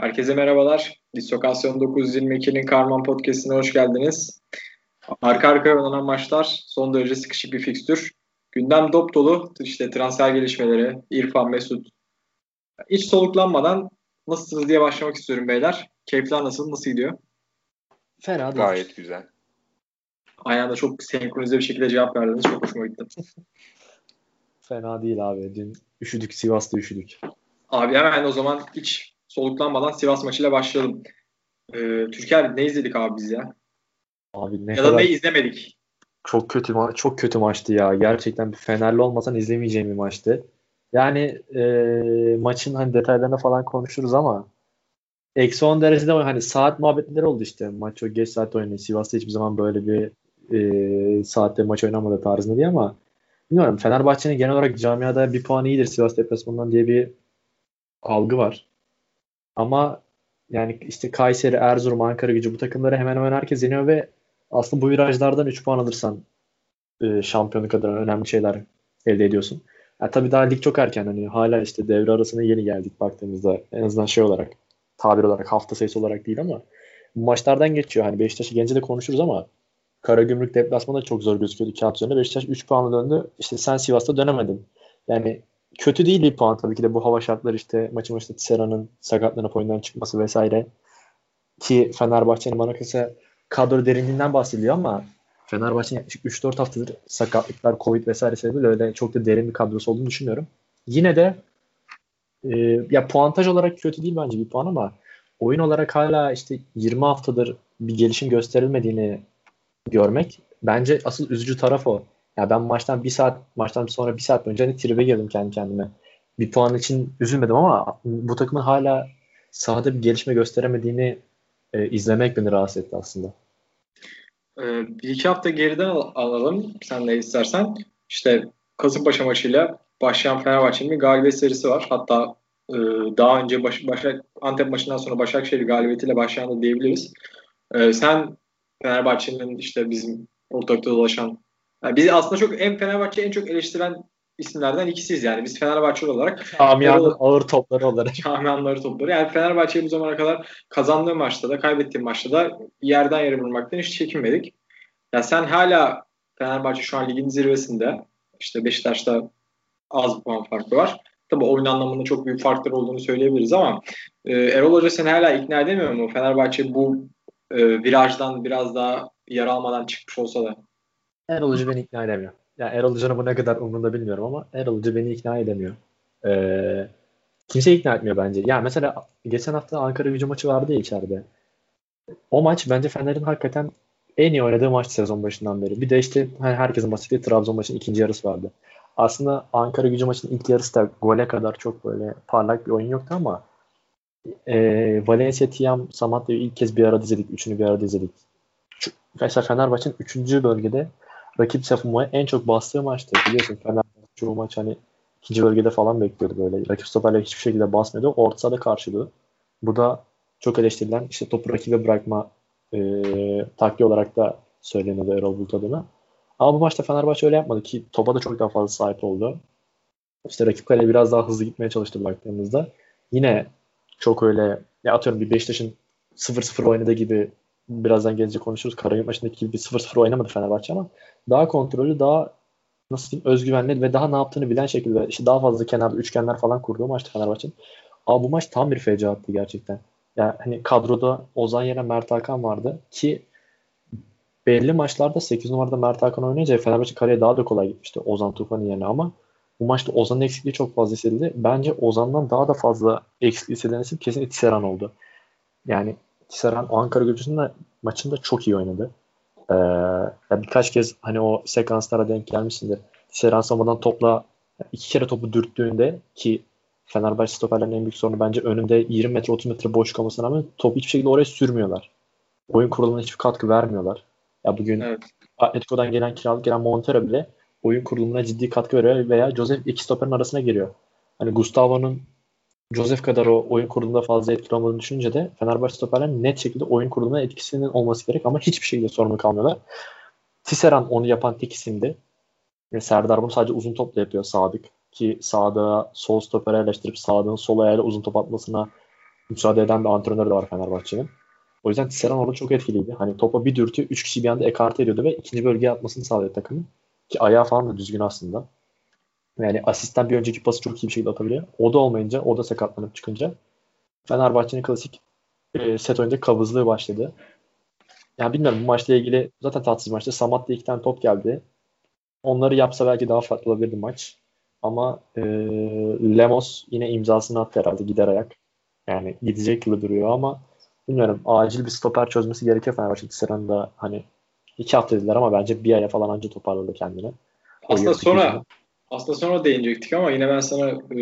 Herkese merhabalar. Dislokasyon 922'nin Karman Podcast'ine hoş geldiniz. Arka arkaya oynanan maçlar son derece sıkışık bir fikstür. Gündem dop dolu. İşte transfer gelişmeleri, İrfan, Mesut. Hiç soluklanmadan nasılsınız diye başlamak istiyorum beyler. Keyifler nasıl? Nasıl gidiyor? Fena değil. Gayet güzel. Aynı anda çok senkronize bir şekilde cevap verdiniz. Çok hoşuma gitti. Fena değil abi. Dün üşüdük. Sivas'ta üşüdük. Abi hemen o zaman hiç soluklanmadan Sivas maçıyla başlayalım. Ee, Türker ne izledik abi biz ya? Abi ne ya kadar... da ne izlemedik? Çok kötü ma- çok kötü maçtı ya. Gerçekten bir Fenerli olmasan izlemeyeceğim bir maçtı. Yani e, maçın hani detaylarını falan konuşuruz ama eksi 10 derecede hani saat muhabbetleri oldu işte. Maç o geç saat oynuyor. Sivas'ta hiçbir zaman böyle bir e, saatte maç oynamadı tarzında diye ama bilmiyorum Fenerbahçe'nin genel olarak camiada bir puan iyidir Sivas deplasmanından diye bir algı var. Ama yani işte Kayseri, Erzurum, Ankara gücü bu takımları hemen hemen herkes yeniyor ve aslında bu virajlardan 3 puan alırsan e, şampiyonluk adına önemli şeyler elde ediyorsun. Yani tabii daha lig çok erken hani hala işte devre arasına yeni geldik baktığımızda en azından şey olarak tabir olarak hafta sayısı olarak değil ama maçlardan geçiyor. Hani Beşiktaş'ı gence de konuşuruz ama Karagümrük deplasmanı da çok zor gözüküyordu hafta önce. Beşiktaş 3 puanla döndü. İşte sen Sivas'ta dönemedin. Yani kötü değil bir puan tabii ki de bu hava şartları işte maçı maçta Tissera'nın sakatlanıp oyundan çıkması vesaire ki Fenerbahçe'nin bana kısa kadro derinliğinden bahsediyor ama Fenerbahçe'nin yaklaşık 3-4 haftadır sakatlıklar, Covid vesaire sebebiyle öyle çok da derin bir kadrosu olduğunu düşünüyorum. Yine de e, ya puantaj olarak kötü değil bence bir puan ama oyun olarak hala işte 20 haftadır bir gelişim gösterilmediğini görmek bence asıl üzücü taraf o. Ya ben maçtan bir saat maçtan sonra bir saat önce hani tribe girdim kendi kendime. Bir puan için üzülmedim ama bu takımın hala sahada bir gelişme gösteremediğini e, izlemek beni rahatsız etti aslında. Ee, bir iki hafta geriden al- alalım sen de istersen. İşte Kasımpaşa maçıyla başlayan Fenerbahçe'nin bir galibiyet serisi var. Hatta e, daha önce baş, Başak, Antep maçından sonra Başakşehir galibiyetiyle başlayan da diyebiliriz. E, sen Fenerbahçe'nin işte bizim ortakta dolaşan yani biz aslında çok en Fenerbahçe en çok eleştiren isimlerden ikisiyiz yani. Biz Fenerbahçe olarak Camianın ağır topları olarak. Camianın ağır topları. Yani Fenerbahçe'yi bu zamana kadar kazandığı maçta da kaybettiği maçta da yerden yere vurmaktan hiç çekinmedik. Ya sen hala Fenerbahçe şu an ligin zirvesinde. İşte Beşiktaş'ta az bir puan farkı var. Tabii oyun anlamında çok büyük farklar olduğunu söyleyebiliriz ama e, Erol Hoca seni hala ikna edemiyor mu? Fenerbahçe bu e, virajdan biraz daha yer almadan çıkmış olsa da. Erol Hoca beni ikna edemiyor. Yani Erol Hoca'nın bu ne kadar umurunda bilmiyorum ama Erol Hoca beni ikna edemiyor. Ee, kimse ikna etmiyor bence. Ya mesela geçen hafta Ankara gücü maçı vardı ya içeride. O maç bence Fener'in hakikaten en iyi oynadığı maç sezon başından beri. Bir de işte herkesin bahsettiği Trabzon maçının ikinci yarısı vardı. Aslında Ankara gücü maçının ilk yarısı da gole kadar çok böyle parlak bir oyun yoktu ama e, Valencia, Tiam, Samatta'yı ilk kez bir arada izledik. Üçünü bir arada izledik. Mesela Fenerbahçe'nin üçüncü bölgede rakip savunmaya en çok bastığı maçtı. Biliyorsun Fenerbahçe çoğu maç hani ikinci bölgede falan bekliyordu böyle. Rakip stoperle hiçbir şekilde basmıyordu. Orta sahada karşılığı. Bu da çok eleştirilen işte topu rakibe bırakma e, taktiği olarak da söyleniyordu Erol Bulut adına. Ama bu maçta Fenerbahçe öyle yapmadı ki topa da çok daha fazla sahip oldu. İşte rakip kaleye biraz daha hızlı gitmeye çalıştı baktığımızda. Yine çok öyle ya atıyorum bir Beşiktaş'ın 0-0 oynadığı gibi birazdan gelecek konuşuruz. Karagümrük maçındaki gibi bir 0-0 oynamadı Fenerbahçe ama daha kontrollü, daha nasıl diyeyim özgüvenli ve daha ne yaptığını bilen şekilde işte daha fazla kenarda üçgenler falan kurduğu maçtı Fenerbahçe'nin. Ama bu maç tam bir fecaatti gerçekten. Yani hani kadroda Ozan yerine Mert Hakan vardı ki belli maçlarda 8 numarada Mert Hakan oynayınca Fenerbahçe kaleye daha da kolay gitmişti Ozan Tufan'ın yerine ama bu maçta Ozan'ın eksikliği çok fazla hissedildi. Bence Ozan'dan daha da fazla eksikliği hissedilen isim kesin Tisseran oldu. Yani Tisseran Ankara gücünün maçında çok iyi oynadı. Ee, ya birkaç kez hani o sekanslara denk gelmişsindir. Tisseran savunmadan topla iki kere topu dürttüğünde ki Fenerbahçe stoperlerin en büyük sorunu bence önünde 20 metre 30 metre boş kalmasına rağmen topu hiçbir şekilde oraya sürmüyorlar. Oyun kurulumuna hiçbir katkı vermiyorlar. Ya bugün evet. Atletico'dan gelen kiralık gelen Montero bile oyun kurulumuna ciddi katkı veriyor veya Joseph iki stoperin arasına giriyor. Hani Gustavo'nun Joseph kadar o oyun kurulumunda fazla etkili olmadığını düşününce de Fenerbahçe stoperlerin net şekilde oyun kurulumuna etkisinin olması gerek ama hiçbir şekilde sorumlu kalmıyorlar. Tisseran onu yapan tek isimdi. Yani Serdar bunu sadece uzun topla yapıyor Sadık. Ki sağda sol stopere eleştirip sağdan sol ayağıyla uzun top atmasına müsaade eden bir antrenör de var Fenerbahçe'nin. O yüzden Tisserand orada çok etkiliydi. Hani topa bir dürtü 3 kişi bir anda ekarte ediyordu ve ikinci bölgeye atmasını sağlıyordu takımın. Ki ayağı falan da düzgün aslında. Yani asistten bir önceki pası çok iyi bir şekilde atabiliyor. O da olmayınca, o da sakatlanıp çıkınca Fenerbahçe'nin klasik e, set oyunda kabızlığı başladı. Yani bilmiyorum bu maçla ilgili zaten tatsız maçta Samat'ta iki tane top geldi. Onları yapsa belki daha farklı olabilirdi maç. Ama e, Lemos yine imzasını attı herhalde gider ayak. Yani gidecek gibi duruyor ama bilmiyorum acil bir stoper çözmesi gerekiyor Fenerbahçe Tisserand'da hani iki hafta dediler ama bence bir aya falan önce toparladı kendini. Aslında sonra aslında sonra değinecektik ama yine ben sana e,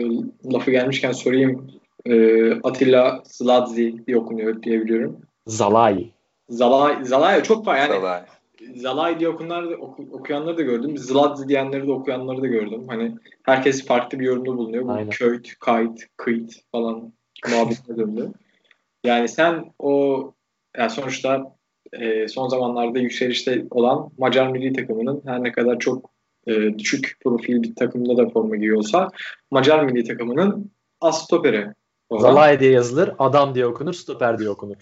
lafı gelmişken sorayım. E, Atilla Zladzi diye okunuyor diye biliyorum. Zalai. Zalai, Zalai çok var yani. Zalai. Zalai diye okunlar da, oku, okuyanları da gördüm. Zladzi diyenleri de okuyanları da gördüm. Hani herkes farklı bir yorumda bulunuyor. Bu Aynen. köyt, kayıt, kıyt falan muhabbetine döndü. Yani sen o yani sonuçta e, son zamanlarda yükselişte olan Macar milli takımının her ne kadar çok e, düşük profil bir takımda da forma giyiyorsa Macar milli takımının as stoperi. Zalai diye yazılır, adam diye okunur, stoper diye okunur.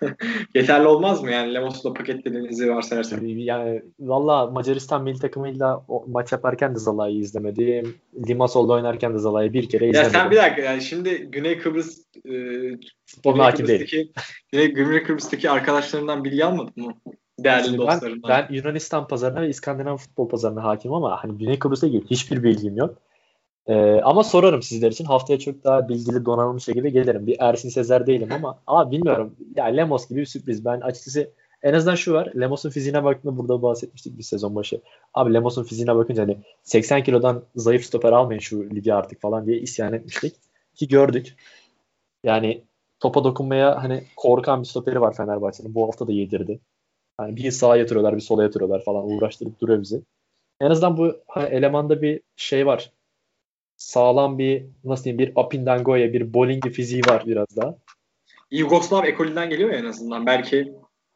Yeterli olmaz mı yani Lemos'la paketlediğinizi varsayarsak? Yani valla Macaristan milli takımıyla o maç yaparken de Zalai'yi izlemedim. Limassol'da oynarken de Zalai'yi bir kere izlemedim. Ya sen bir dakika yani şimdi Güney Kıbrıs e, Güney Kıbrıs'taki, Güney, Güney Kıbrıs'taki arkadaşlarından bilgi almadın mı? Değerli Şimdi dostlarından. Ben, ben Yunanistan pazarına ve İskandinav futbol pazarına hakim ama hani Güney Kıbrıs'a ilgili hiçbir bilgim yok. Ee, ama sorarım sizler için. Haftaya çok daha bilgili donanımlı şekilde gelirim. Bir Ersin Sezer değilim ama ama bilmiyorum. Ya Lemos gibi bir sürpriz. Ben açıkçası en azından şu var. Lemos'un fiziğine baktığında burada bahsetmiştik bir sezon başı. Abi Lemos'un fiziğine bakınca hani 80 kilodan zayıf stoper almayın şu ligi artık falan diye isyan etmiştik. Ki gördük. Yani topa dokunmaya hani korkan bir stoperi var Fenerbahçe'nin. Bu hafta da yedirdi. Yani bir sağa yatırıyorlar bir sola yatırıyorlar falan uğraştırıp duruyor bizi. En azından bu hani elemanda bir şey var sağlam bir nasıl diyeyim bir Apindango'ya bir Boling'i fiziği var biraz daha. Yugoslav ekolünden geliyor ya en azından belki.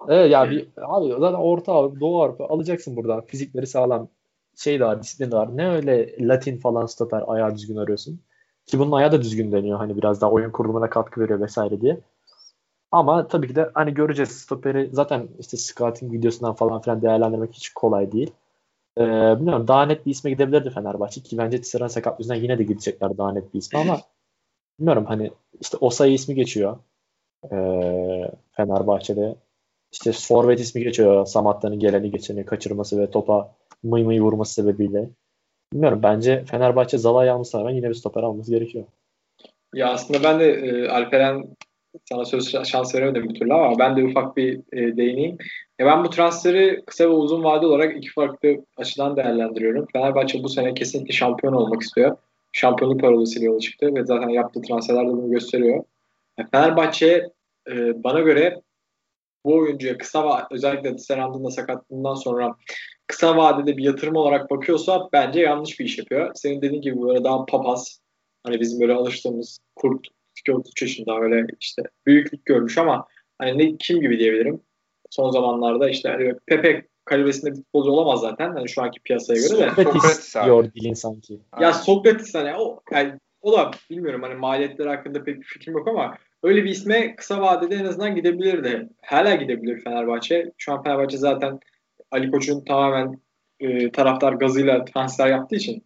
Evet ya bir abi zaten Orta Avrupa, Doğu Avrupa alacaksın buradan. Fizikleri sağlam şey de var, disiplin de var. Ne öyle Latin falan stoper ayağı düzgün arıyorsun. Ki bunun ayağı da düzgün deniyor. Hani biraz daha oyun kurulumuna katkı veriyor vesaire diye. Ama tabii ki de hani göreceğiz stoperi zaten işte scouting videosundan falan filan değerlendirmek hiç kolay değil. Ee, bilmiyorum daha net bir isme gidebilirdi Fenerbahçe ki bence Tisserand sakat yüzünden yine de gidecekler daha net bir isme ama bilmiyorum hani işte Osayi ismi geçiyor ee, Fenerbahçe'de. İşte forvet ismi geçiyor Samatta'nın geleni geçeni kaçırması ve topa mıy mıy vurması sebebiyle. Bilmiyorum bence Fenerbahçe Zalai almasına rağmen yine bir stoper alması gerekiyor. Ya aslında ben de e, Alperen sana söz şans veremedim bir türlü ama ben de ufak bir e, değineyim. Ya ben bu transferi kısa ve uzun vade olarak iki farklı açıdan değerlendiriyorum. Fenerbahçe bu sene kesinlikle şampiyon olmak istiyor. Şampiyonluk parolasıyla yola çıktı ve zaten yaptığı transferler de bunu gösteriyor. Ya Fenerbahçe e, bana göre bu oyuncuya kısa va- özellikle Serand'ın da sakatlığından sonra kısa vadede bir yatırım olarak bakıyorsa bence yanlış bir iş yapıyor. Senin dediğin gibi böyle daha papaz hani bizim böyle alıştığımız kurt 33 yaşında öyle işte büyüklük görmüş ama hani ne kim gibi diyebilirim. Son zamanlarda işte hani Pepe kalibresinde bir futbolcu olamaz zaten. Hani şu anki piyasaya göre de. Sokrates diyor dilin sanki. Ya Sokrates hani o yani o da bilmiyorum hani maliyetleri hakkında pek bir fikrim yok ama öyle bir isme kısa vadede en azından gidebilirdi. Hala gidebilir Fenerbahçe. Şu an Fenerbahçe zaten Ali Koç'un tamamen e, taraftar gazıyla transfer yaptığı için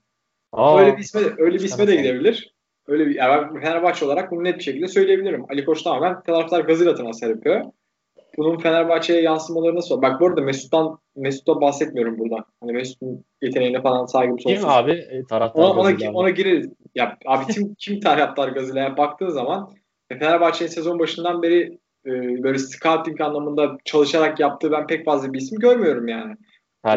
Aa, öyle bir isme de, öyle bir isme de gidebilir. Öyle bir, yani ben Fenerbahçe olarak bunu net bir şekilde söyleyebilirim. Ali Koç tamamen taraftar gazıyla transfer yapıyor. Bunun Fenerbahçe'ye yansımaları nasıl? Bak bu arada Mesut'tan Mesut'ta bahsetmiyorum burada. Hani Mesut'un yeteneğine falan saygım sonsuz. Kim abi e, taraftar ona, ona, ona gireriz. Ya abi kim kim taraftar gazıyla yani baktığın zaman e, Fenerbahçe'nin sezon başından beri e, böyle scouting anlamında çalışarak yaptığı ben pek fazla bir isim görmüyorum yani.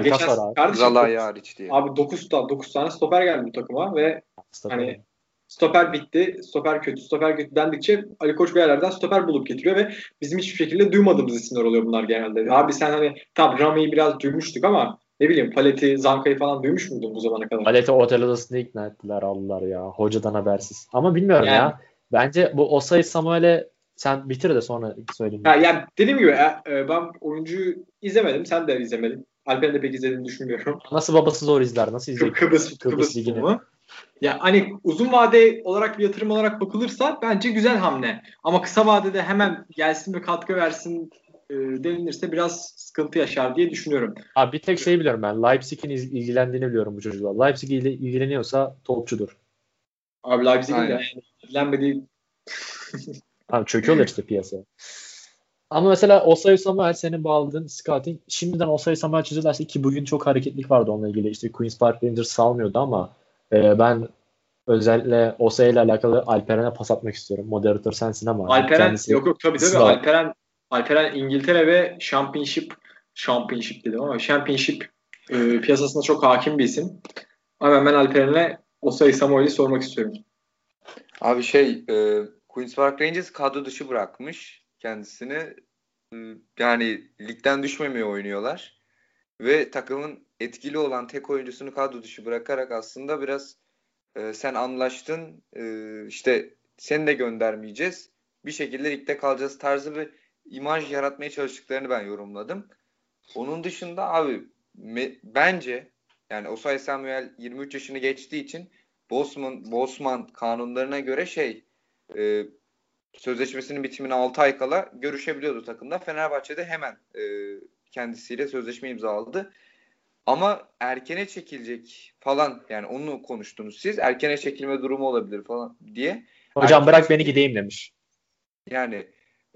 Geçen, var abi. Zalai hariç diye. Abi 9, 9 tane stoper geldi bu takıma ve Stoper. hani stoper bitti, stoper kötü, stoper kötü dendikçe Ali Koç bir yerlerden stoper bulup getiriyor ve bizim hiçbir şekilde duymadığımız isimler oluyor bunlar genelde. Abi sen hani tam Rami'yi biraz duymuştuk ama ne bileyim Palet'i, Zanka'yı falan duymuş muydun bu zamana kadar? Palet'i otel odasında ikna ettiler aldılar ya. Hocadan habersiz. Ama bilmiyorum yani, ya. Bence bu Osay Samuel'e sen bitir de sonra söyleyeyim. Ya, yani dediğim gibi e, e, ben oyuncuyu izlemedim. Sen de izlemedin. Alper'in de pek izlediğini düşünmüyorum. Nasıl babası zor izler? Nasıl izleyecek? Kıbrıs, Kıbrıs, Kıbrıs Ligi'ni. Ya hani uzun vade olarak bir yatırım olarak bakılırsa bence güzel hamle. Ama kısa vadede hemen gelsin ve katkı versin e, denilirse biraz sıkıntı yaşar diye düşünüyorum. Abi bir tek şey biliyorum ben. Leipzig'in ilgilendiğini biliyorum bu çocuklar. Leipzig ile ilgileniyorsa topçudur. Abi Leipzig'in de ilgilenmediği Abi çöküyorlar işte piyasaya. Ama mesela Osayi Samuel senin bağladığın scouting şimdiden Osayi Samuel çözülerse ki bugün çok hareketlik vardı onunla ilgili. İşte Queen's Park Rangers salmıyordu ama e, ben özellikle Osayi ile alakalı Alperen'e pas atmak istiyorum. Moderatör sensin ama. Alperen yok yok tabii tabii Alperen Alperen İngiltere ve Championship Championship dedim ama Championship e, piyasasında çok hakim bir isim. Ama ben Alperen'e Osayi Samuel'i sormak istiyorum. Abi şey e, Queen's Park Rangers kadro dışı bırakmış kendisini. Yani ligden düşmemeye oynuyorlar. Ve takımın etkili olan tek oyuncusunu kadro dışı bırakarak aslında biraz e, sen anlaştın e, işte seni de göndermeyeceğiz. Bir şekilde ligde kalacağız tarzı bir imaj yaratmaya çalıştıklarını ben yorumladım. Onun dışında abi me, bence yani Osay Samuel 23 yaşını geçtiği için Bosman, Bosman kanunlarına göre şey e, sözleşmesinin bitimine 6 ay kala görüşebiliyordu takımda. Fenerbahçe'de hemen e, kendisiyle sözleşme imzaladı. Ama erkene çekilecek falan yani onu konuştunuz siz. Erkene çekilme durumu olabilir falan diye. Hocam erkene bırak beni gideyim demiş. Yani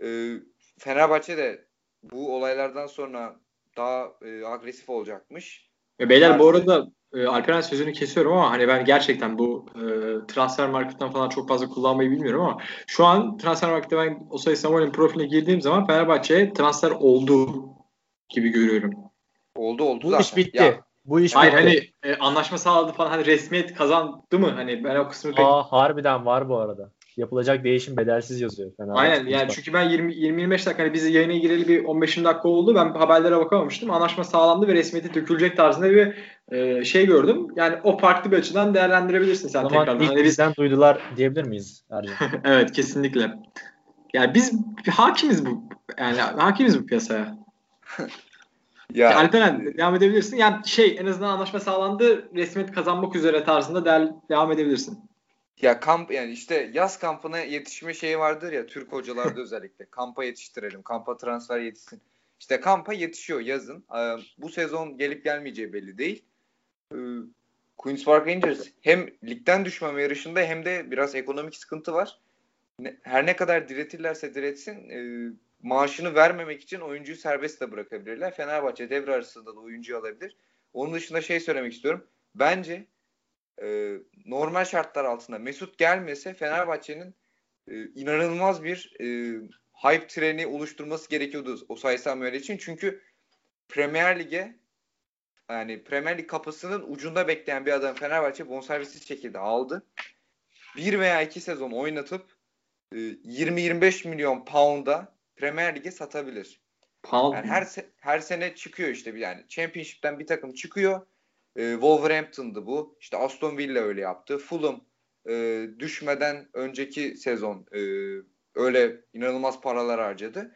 e, Fenerbahçe de bu olaylardan sonra daha e, agresif olacakmış. E, beyler bu arada e, Alperen sözünü kesiyorum ama hani ben gerçekten bu e, transfer marketten falan çok fazla kullanmayı bilmiyorum ama şu an transfer markette ben Osay Samuel'in profiline girdiğim zaman Fenerbahçe'ye transfer oldu gibi görüyorum. Oldu oldu bu zaten. iş bitti. Ya, bu iş Hayır bitti. hani e, anlaşma sağladı falan hani resmiyet kazandı mı? Hani ben o kısmı pek... Aa harbiden var bu arada yapılacak değişim bedelsiz yazıyor. Fenerbahçe Aynen yani çünkü ben 20 20 25 dakika hani bizi yayına gireli bir 15 dakika oldu. Ben haberlere bakamamıştım. Anlaşma sağlandı ve resmiyeti dökülecek tarzında bir e, şey gördüm. Yani o farklı bir açıdan değerlendirebilirsin sen tekrardan. Ilk hani bizden duydular diyebilir miyiz evet kesinlikle. Yani biz hakimiz bu yani hakimiz bu piyasaya. ya. Alperen devam edebilirsin. Yani şey en azından anlaşma sağlandı. Resmiyet kazanmak üzere tarzında devam edebilirsin. Ya kamp yani işte yaz kampına yetişme şeyi vardır ya Türk hocalarda özellikle. Kampa yetiştirelim. Kampa transfer yetişsin. İşte kampa yetişiyor yazın. Ee, bu sezon gelip gelmeyeceği belli değil. Ee, Queen's Park Rangers hem ligden düşmeme yarışında hem de biraz ekonomik sıkıntı var. Her ne kadar diretirlerse diretsin e, maaşını vermemek için oyuncuyu serbest de bırakabilirler. Fenerbahçe devre arasında da oyuncu alabilir. Onun dışında şey söylemek istiyorum. Bence e, normal şartlar altında Mesut gelmese Fenerbahçe'nin e, inanılmaz bir e, hype treni oluşturması gerekiyordu o Osay Samuel için. Çünkü Premier Lig'e yani Premier Lig kapısının ucunda bekleyen bir adam Fenerbahçe bonservisiz şekilde aldı. Bir veya iki sezon oynatıp e, 20-25 milyon pound'a Premier Lig'e satabilir. Pound yani her se- her sene çıkıyor işte yani Championship'ten bir takım çıkıyor. E, Wolverhampton'dı bu. İşte Aston Villa öyle yaptı. Fulham e, düşmeden önceki sezon e, öyle inanılmaz paralar harcadı.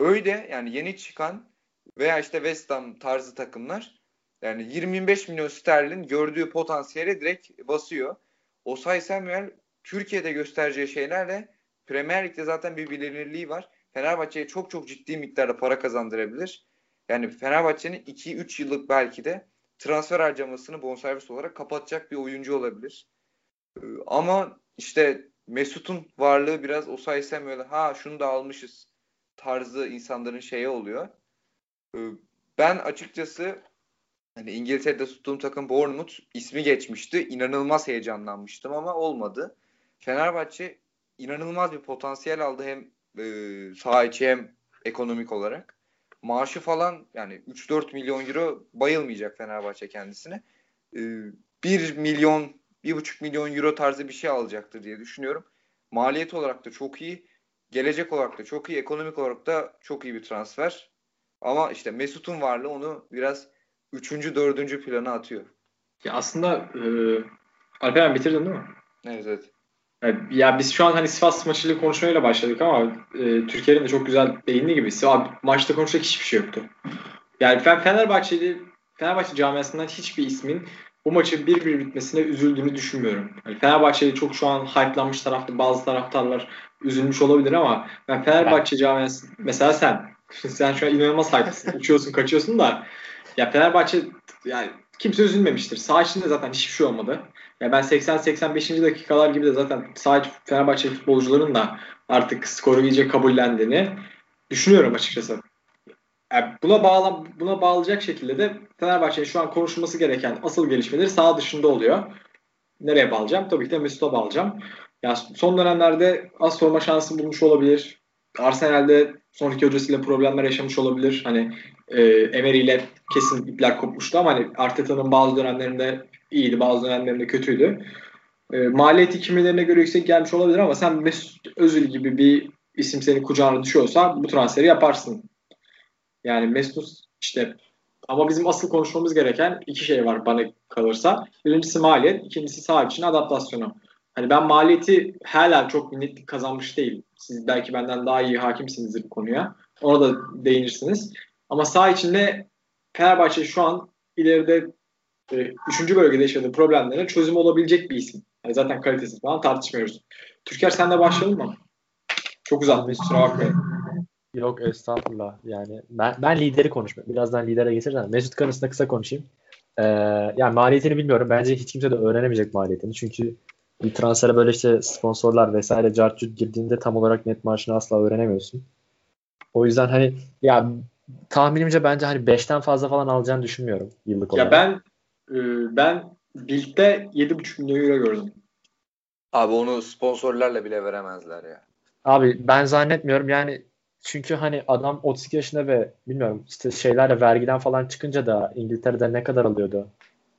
Öyle yani yeni çıkan veya işte West Ham tarzı takımlar yani 25 milyon sterlin gördüğü potansiyele direkt basıyor. Osay Samuel Türkiye'de göstereceği şeylerle Premier Lig'de zaten bir bilinirliği var. Fenerbahçe'ye çok çok ciddi miktarda para kazandırabilir. Yani Fenerbahçe'nin 2-3 yıllık belki de transfer harcamasını bonservis olarak kapatacak bir oyuncu olabilir. Ee, ama işte Mesut'un varlığı biraz o saysam öyle ha şunu da almışız tarzı insanların şeye oluyor. Ee, ben açıkçası hani İngiltere'de tuttuğum takım Bournemouth ismi geçmişti. İnanılmaz heyecanlanmıştım ama olmadı. Fenerbahçe inanılmaz bir potansiyel aldı hem e, saha içi hem ekonomik olarak maaşı falan yani 3-4 milyon euro bayılmayacak Fenerbahçe kendisine. Ee, 1 milyon, 1,5 milyon euro tarzı bir şey alacaktır diye düşünüyorum. Maliyet olarak da çok iyi. Gelecek olarak da çok iyi. Ekonomik olarak da çok iyi bir transfer. Ama işte Mesut'un varlığı onu biraz 3. 4. plana atıyor. Ya aslında e, Alperen bitirdin değil mi? Evet evet. Ya biz şu an hani Sivas maçıyla konuşmayla başladık ama e, Türkiye'nin de çok güzel değindiği gibi Sivas maçta konuşacak hiçbir şey yoktu. Yani ben Fenerbahçeli Fenerbahçe camiasından hiçbir ismin bu maçın 1-1 bitmesine üzüldüğünü düşünmüyorum. Yani Fenerbahçe'de çok şu an hype'lanmış tarafta bazı taraftarlar üzülmüş olabilir ama ben Fenerbahçe camiası mesela sen sen şu an inanılmaz hype'sın. Uçuyorsun, kaçıyorsun da ya Fenerbahçe yani kimse üzülmemiştir. Sağ içinde zaten hiçbir şey olmadı. Ya ben 80-85. dakikalar gibi de zaten sağ Fenerbahçe futbolcuların da artık skoru iyice kabullendiğini düşünüyorum açıkçası. Yani buna bağla buna bağlayacak şekilde de Fenerbahçe'nin şu an konuşulması gereken asıl gelişmeleri sağ dışında oluyor. Nereye bağlayacağım? Tabii ki de Mesut'a bağlayacağım. Ya son dönemlerde az forma şansı bulmuş olabilir. Arsenal'de son iki hocasıyla problemler yaşamış olabilir. Hani e, Emery ile kesin ipler kopmuştu ama hani Arteta'nın bazı dönemlerinde iyiydi, bazı dönemlerinde kötüydü. E, maliyeti kimilerine göre yüksek gelmiş olabilir ama sen Mesut Özil gibi bir isim senin kucağına düşüyorsa bu transferi yaparsın. Yani Mesut işte ama bizim asıl konuşmamız gereken iki şey var bana kalırsa. Birincisi maliyet, ikincisi saha için adaptasyonu. Hani ben maliyeti hala çok netlik kazanmış değil. Siz belki benden daha iyi hakimsinizdir bu konuya. Ona da değinirsiniz. Ama sağ içinde Fenerbahçe şu an ileride e, üçüncü bölgede yaşadığı problemlere çözüm olabilecek bir isim. Yani zaten kalitesi falan tartışmıyoruz. Türker sen de başlayalım mı? Çok uzatmış kusura bakmayın. Yok estağfurullah. Yani ben, ben lideri konuşmak. Birazdan lidere geçeceğim. Mesut kanısında kısa konuşayım. Ee, yani maliyetini bilmiyorum. Bence hiç kimse de öğrenemeyecek maliyetini. Çünkü bir transfere böyle işte sponsorlar vesaire cartcut girdiğinde tam olarak net maaşını asla öğrenemiyorsun. O yüzden hani ya tahminimce bence hani 5'ten fazla falan alacağını düşünmüyorum yıllık olarak. Ya ben ben Bild'de 7,5 milyon euro gördüm. Abi onu sponsorlarla bile veremezler ya. Abi ben zannetmiyorum yani çünkü hani adam 32 yaşında ve bilmiyorum işte şeylerle vergiden falan çıkınca da İngiltere'de ne kadar alıyordu?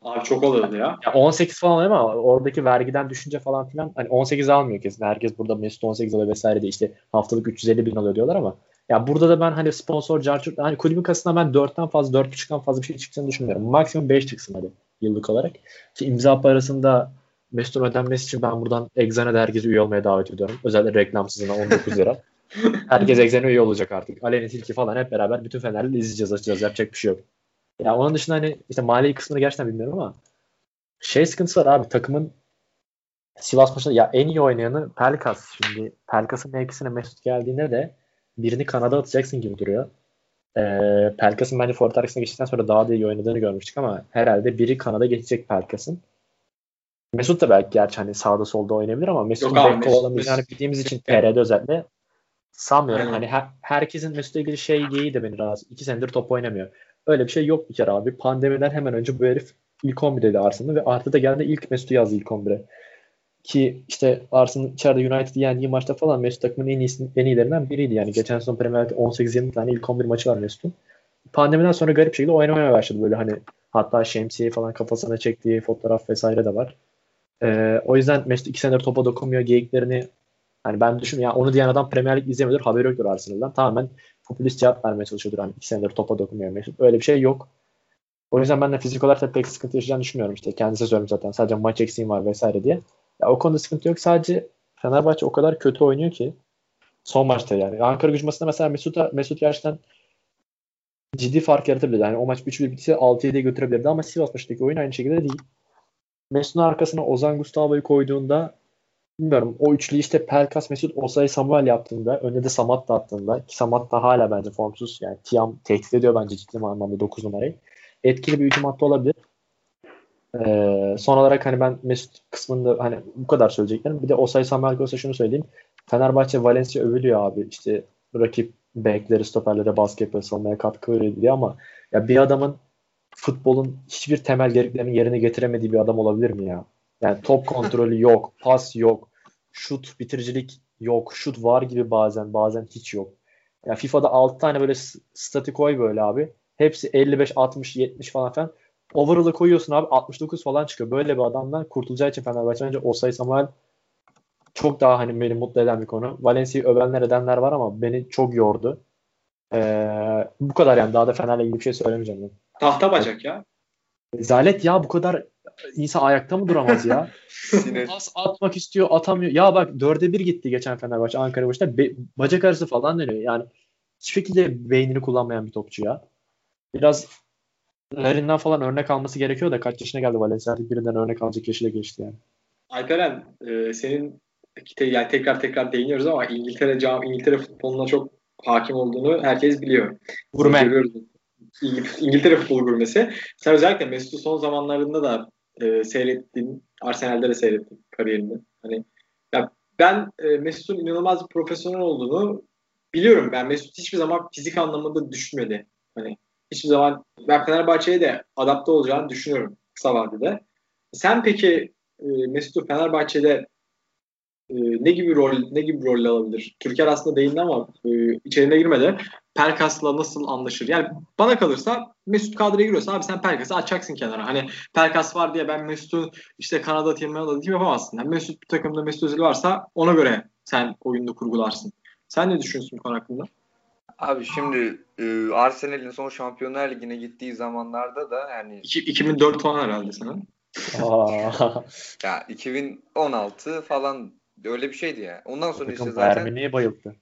Abi çok alıyordu ya. ya 18 falan alıyor ama oradaki vergiden düşünce falan filan hani 18 almıyor kesin. Herkes burada Mesut 18 alıyor vesaire de işte haftalık 350 bin alıyor diyorlar ama ya burada da ben hani sponsor carçurt hani kulübün kasasına ben 4'ten fazla 4.5'tan fazla bir şey çıksın düşünmüyorum. Maksimum 5 çıksın hadi yıllık olarak. Ki imza parasında Mesut'un ödenmesi için ben buradan Exane'de herkesi üye olmaya davet ediyorum. Özellikle reklamsızına 19 lira. Herkes Exane'e üye olacak artık. Aleni Tilki falan hep beraber bütün Fener'le izleyeceğiz açacağız. Yapacak bir şey yok. Ya onun dışında hani işte mali kısmını gerçekten bilmiyorum ama şey sıkıntısı var abi takımın Sivas maçında ya en iyi oynayanı Pelkas. Şimdi Pelkas'ın mevkisine Mesut geldiğinde de birini Kanada atacaksın gibi duruyor. Ee, Pelkas'ın bence forvet arkasına geçtikten sonra daha da iyi oynadığını görmüştük ama herhalde biri Kanada geçecek Pelkas'ın. Mesut da belki gerçi hani sağda solda oynayabilir ama Mesut'un bek kovalamayacağını bildiğimiz için TR'de özellikle sanmıyorum. Hani her, herkesin Mesut'la ilgili şey geyi de beni rahatsız. İki senedir top oynamıyor. Öyle bir şey yok bir kere abi. Pandemiden hemen önce bu herif ilk 11'deydi Arsenal'da ve Arteta da geldi ilk Mesut'u yazdı ilk 11'e. Ki işte Arsenal içeride United'ı yendiği maçta falan Mesut takımın en, iyisi, en iyilerinden biriydi. Yani geçen sezon Premier Lig'de 18-20 tane ilk 11 maçı var Mesut'un. Pandemiden sonra garip şekilde oynamaya başladı böyle hani hatta şemsiye falan kafasına çektiği fotoğraf vesaire de var. Ee, o yüzden Mesut iki senedir topa dokunmuyor geyiklerini hani ben düşün ya onu diyen adam Premier Lig izlemiyordur haberi yoktur Arsenal'dan. Tamamen popülist cevap vermeye çalışıyordur. Hani iki senedir topa dokunmuyor Mesut. Öyle bir şey yok. O yüzden ben de fizik olarak da pek sıkıntı yaşayacağını düşünmüyorum işte. Kendisi söylüyorum zaten. Sadece maç eksiğim var vesaire diye. Ya o konuda sıkıntı yok. Sadece Fenerbahçe o kadar kötü oynuyor ki son maçta yani. Ankara gücü maçında mesela Mesut'a Mesut gerçekten ciddi fark yaratabilirdi. Yani o maç 3-1 bitse 6-7'ye götürebilirdi ama Sivas maçındaki oyun aynı şekilde değil. Mesut'un arkasına Ozan Gustavo'yu koyduğunda bilmiyorum o üçlü işte Pelkas Mesut Osay Samuel yaptığında önüne de Samat da attığında ki Samat da hala bence formsuz yani Tiam tehdit ediyor bence ciddi anlamda 9 numarayı. Etkili bir hücum hattı olabilir. Ee, son olarak hani ben Mesut kısmında hani bu kadar söyleyeceklerim. Bir de Osay Samuel şunu söyleyeyim. Fenerbahçe Valencia övülüyor abi. İşte rakip bekleri, stoperlere baskı yapıyor, savunmaya katkı veriyor diye ama ya bir adamın futbolun hiçbir temel gereklerini yerine getiremediği bir adam olabilir mi ya? Yani top kontrolü yok, pas yok, şut bitiricilik yok, şut var gibi bazen, bazen hiç yok. Ya yani FIFA'da 6 tane böyle statik koy böyle abi. Hepsi 55, 60, 70 falan filan. Overall'ı koyuyorsun abi 69 falan çıkıyor. Böyle bir adamdan kurtulacağı için Fenerbahçe bence Osay Samuel çok daha hani beni mutlu eden bir konu. Valencia'yı övenler edenler var ama beni çok yordu. Ee, bu kadar yani daha da Fener'le ilgili bir şey söylemeyeceğim. Ben. Tahta bacak ya. Zalet ya bu kadar insan ayakta mı duramaz ya? Pas atmak istiyor atamıyor. Ya bak dörde bir gitti geçen Fenerbahçe Ankara başında. Be- bacak arası falan deniyor. Yani hiçbir şekilde beynini kullanmayan bir topçu ya. Biraz Lerin'den falan örnek alması gerekiyor da kaç yaşına geldi Valencia artık birinden örnek alacak yaşı da geçti yani. Alperen e, senin te, yani tekrar tekrar değiniyoruz ama İngiltere cam İngiltere futboluna çok hakim olduğunu herkes biliyor. Gurme. İngiltere futbolu gurmesi. Sen özellikle Mesut'u son zamanlarında da e, seyrettin. Arsenal'de de seyrettin kariyerini. Hani ya ben e, Mesut'un inanılmaz bir profesyonel olduğunu biliyorum. Ben Mesut hiçbir zaman fizik anlamında düşmedi. Hani hiçbir zaman ben Fenerbahçe'ye de adapte olacağını düşünüyorum kısa vadede. Sen peki e, Mesut'u Fenerbahçe'de e, ne gibi rol ne gibi rol alabilir? Türker aslında değindi ama e, içeriğine girmedi. Pelkas'la nasıl anlaşır? Yani bana kalırsa Mesut kadroya giriyorsa abi sen Pelkas'ı açacaksın kenara. Hani Pelkas var diye ben Mesut'u işte Kanada Kanada atayım yapamazsın. Yani Mesut bir takımda Mesut Özil varsa ona göre sen oyunu kurgularsın. Sen ne düşünüyorsun bu konu hakkında? Abi şimdi e, Arsenal'in son Şampiyonlar Ligi'ne gittiği zamanlarda da yani İki- 2004 falan herhalde sana. Aa, ya 2016 falan öyle bir şeydi ya. Ondan sonra işte zaten Ermeni'ye bayıldı.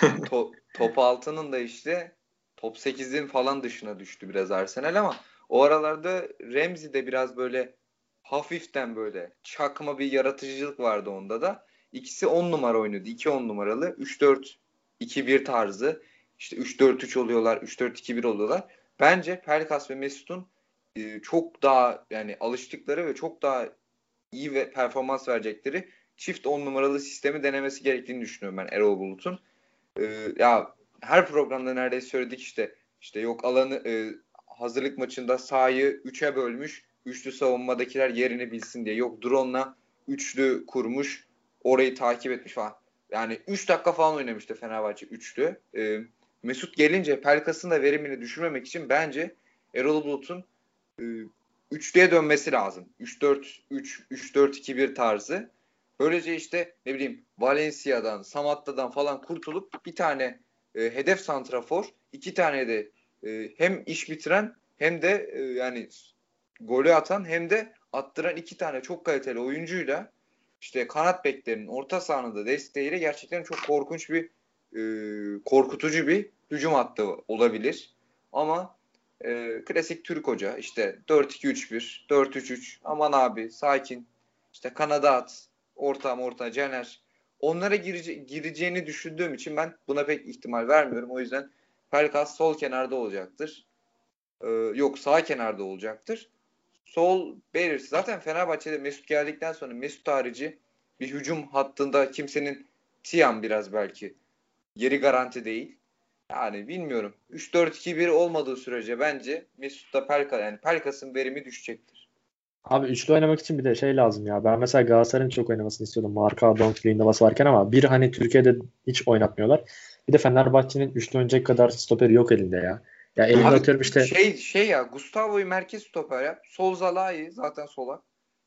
to- top 6'nın da işte top 8'in falan dışına düştü biraz Arsenal ama o aralarda Remzi de biraz böyle hafiften böyle çakma bir yaratıcılık vardı onda da. İkisi 10 numara oynuyordu. 2 10 numaralı. 3-4-2-1 tarzı. İşte 3-4-3 oluyorlar. 3-4-2-1 oluyorlar. Bence Pelkas ve Mesut'un e, çok daha yani alıştıkları ve çok daha iyi ve performans verecekleri çift 10 numaralı sistemi denemesi gerektiğini düşünüyorum ben Erol Bulut'un. Ee, ya her programda neredeyse söyledik işte işte yok alanı e, hazırlık maçında sahayı 3'e bölmüş. Üçlü savunmadakiler yerini bilsin diye. Yok drone'la üçlü kurmuş. Orayı takip etmiş falan. Yani 3 dakika falan oynamıştı Fenerbahçe üçlü. Ee, Mesut gelince Pelkas'ın da verimini düşürmemek için bence Erol Bulut'un e, üçlüye dönmesi lazım. 3-4-3, 3-4-2-1 tarzı. Böylece işte ne bileyim Valencia'dan, Samatta'dan falan kurtulup bir tane e, hedef santrafor, iki tane de e, hem iş bitiren hem de e, yani golü atan hem de attıran iki tane çok kaliteli oyuncuyla işte kanat beklerinin orta sahanın da desteğiyle gerçekten çok korkunç bir e, korkutucu bir hücum hattı olabilir. Ama e, klasik Türk hoca işte 4-2-3-1, 4-3-3 aman abi sakin işte kanada at orta orta Caner onlara girece- gireceğini düşündüğüm için ben buna pek ihtimal vermiyorum. O yüzden Pelkas sol kenarda olacaktır. Ee, yok sağ kenarda olacaktır. Sol belirsiz. Zaten Fenerbahçe'de Mesut geldikten sonra Mesut harici bir hücum hattında kimsenin Tiam biraz belki yeri garanti değil. Yani bilmiyorum. 3-4-2-1 olmadığı sürece bence Mesut'ta Pelkas yani Pelkas'ın verimi düşecektir. Abi üçlü oynamak için bir de şey lazım ya. Ben mesela Galatasaray'ın çok oynamasını istiyordum. Marka, Dumfries, Navas varken ama bir hani Türkiye'de hiç oynatmıyorlar. Bir de Fenerbahçe'nin üçlü oynayacak kadar stoperi yok elinde ya. Ya elinde Abi atıyorum işte Şey şey ya Gustavo'yu merkez stoper yap. Sol Zalai zaten solak.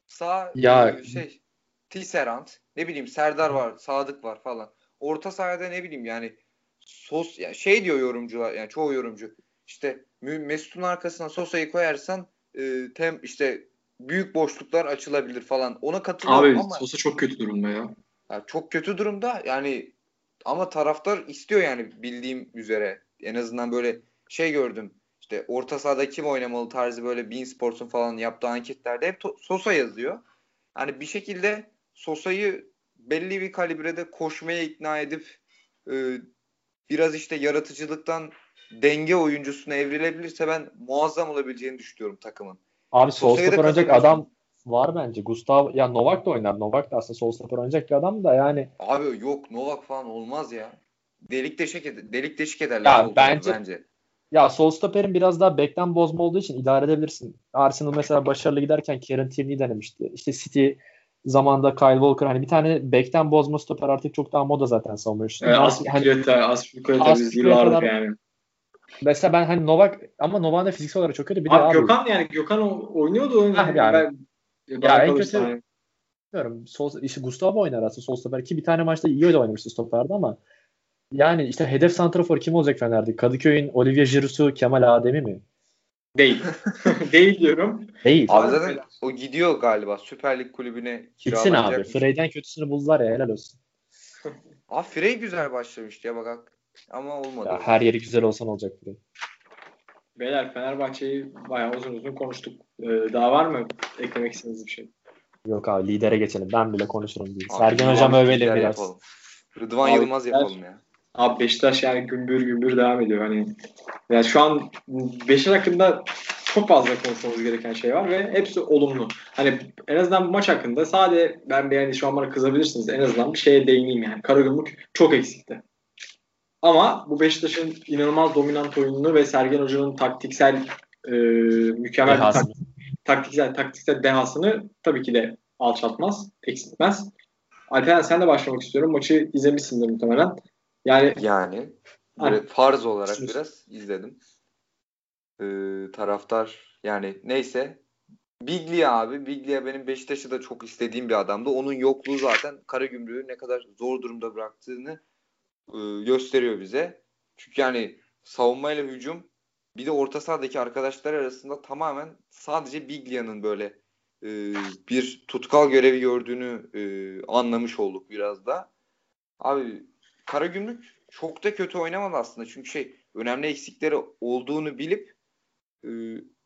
Sağ Ya- e, şey Tisserand. Ne bileyim Serdar var, Sadık var falan. Orta sahada ne bileyim yani sos yani şey diyor yorumcular yani çoğu yorumcu. İşte Mesut'un arkasına Sosa'yı koyarsan e, tem işte büyük boşluklar açılabilir falan. Ona katılıyorum Abi ama Sosa çok kötü durumda ya. ya çok kötü durumda yani ama taraftar istiyor yani bildiğim üzere. En azından böyle şey gördüm. İşte orta sahada kim oynamalı tarzı böyle Bein Sports'un falan yaptığı anketlerde hep Sosa yazıyor. Hani bir şekilde Sosa'yı belli bir kalibrede koşmaya ikna edip e, biraz işte yaratıcılıktan denge oyuncusuna evrilebilirse ben muazzam olabileceğini düşünüyorum takımın. abi sol stoper oynayacak adam var bence. Gustav ya Novak da oynar. Novak da aslında sol stoper oynayacak bir adam da yani Abi yok Novak falan olmaz ya. Delik deşik, delik deşik ederler. Ya bence- bence. ya sol stoperin biraz daha bekten bozma olduğu için idare edebilirsin. Arsenal mesela başarılı giderken Kieran Tierney'i denemişti. İşte City zamanında Kyle Walker hani bir tane bekten bozma stoper artık çok daha moda zaten savunma üstünde. Ee, Hani- Aspilicueta, Aspilicueta biz yıllardır yani. Mesela ben hani Novak ama Novak'ın da fiziksel olarak çok kötü. Bir de Abi abi, Gökhan yani Gökhan o- oynuyordu. oyunu. Hah, yani. Ben, Ya en kalırsa kötü- bilmiyorum. Sol, işte Gustavo oynar aslında sol stoper ki bir tane maçta iyi de oynamıştı stoperde ama yani işte hedef santrafor kim olacak Fener'de? Kadıköy'ün Olivier Giroud'u Kemal Ademi mi? Değil. Değil diyorum. Değil. Abi Abi zaten o gidiyor galiba Süper Lig kulübüne Gitsin abi. kiralanacak. Frey'den kötüsünü buldular ya helal olsun. Abi Frey güzel başlamıştı ya bak. Ama olmadı. Ya her yeri güzel olsan olacak Frey. Beyler Fenerbahçe'yi bayağı uzun uzun konuştuk. Ee, daha var mı eklemek istediğiniz bir şey? Yok abi lidere geçelim. Ben bile konuşurum diye. Abi, Sergen Rıdvan hocam övelim biraz. Yapalım. Rıdvan Abi, Yılmaz yapalım ya. Abi Beşiktaş yani gümbür gümbür devam ediyor. Hani yani şu an Beşiktaş hakkında çok fazla konuşmamız gereken şey var ve hepsi olumlu. Hani en azından bu maç hakkında sadece ben yani şu an bana kızabilirsiniz en azından bir şeye değineyim yani. Karagümrük çok eksikti. Ama bu Beşiktaş'ın inanılmaz dominant oyununu ve Sergen Hoca'nın taktiksel e, mükemmel bir tak- Dehasını. taktiksel taktiksel dehasını tabii ki de alçaltmaz, eksiltmez. Alperen sen de başlamak istiyorum. Maçı izlemişsindir muhtemelen. Yani Yani Hani- böyle farz olarak Sus. biraz izledim. Ee, taraftar yani neyse Biglia abi. Biglia benim Beşiktaş'ı da çok istediğim bir adamdı. Onun yokluğu zaten Karagümrük'ü ne kadar zor durumda bıraktığını e, gösteriyor bize. Çünkü yani savunmayla hücum bir de orta sahadaki arkadaşlar arasında tamamen sadece Biglia'nın böyle e, bir tutkal görevi gördüğünü e, anlamış olduk biraz da. Abi Karagümrük çok da kötü oynamadı aslında. Çünkü şey önemli eksikleri olduğunu bilip e,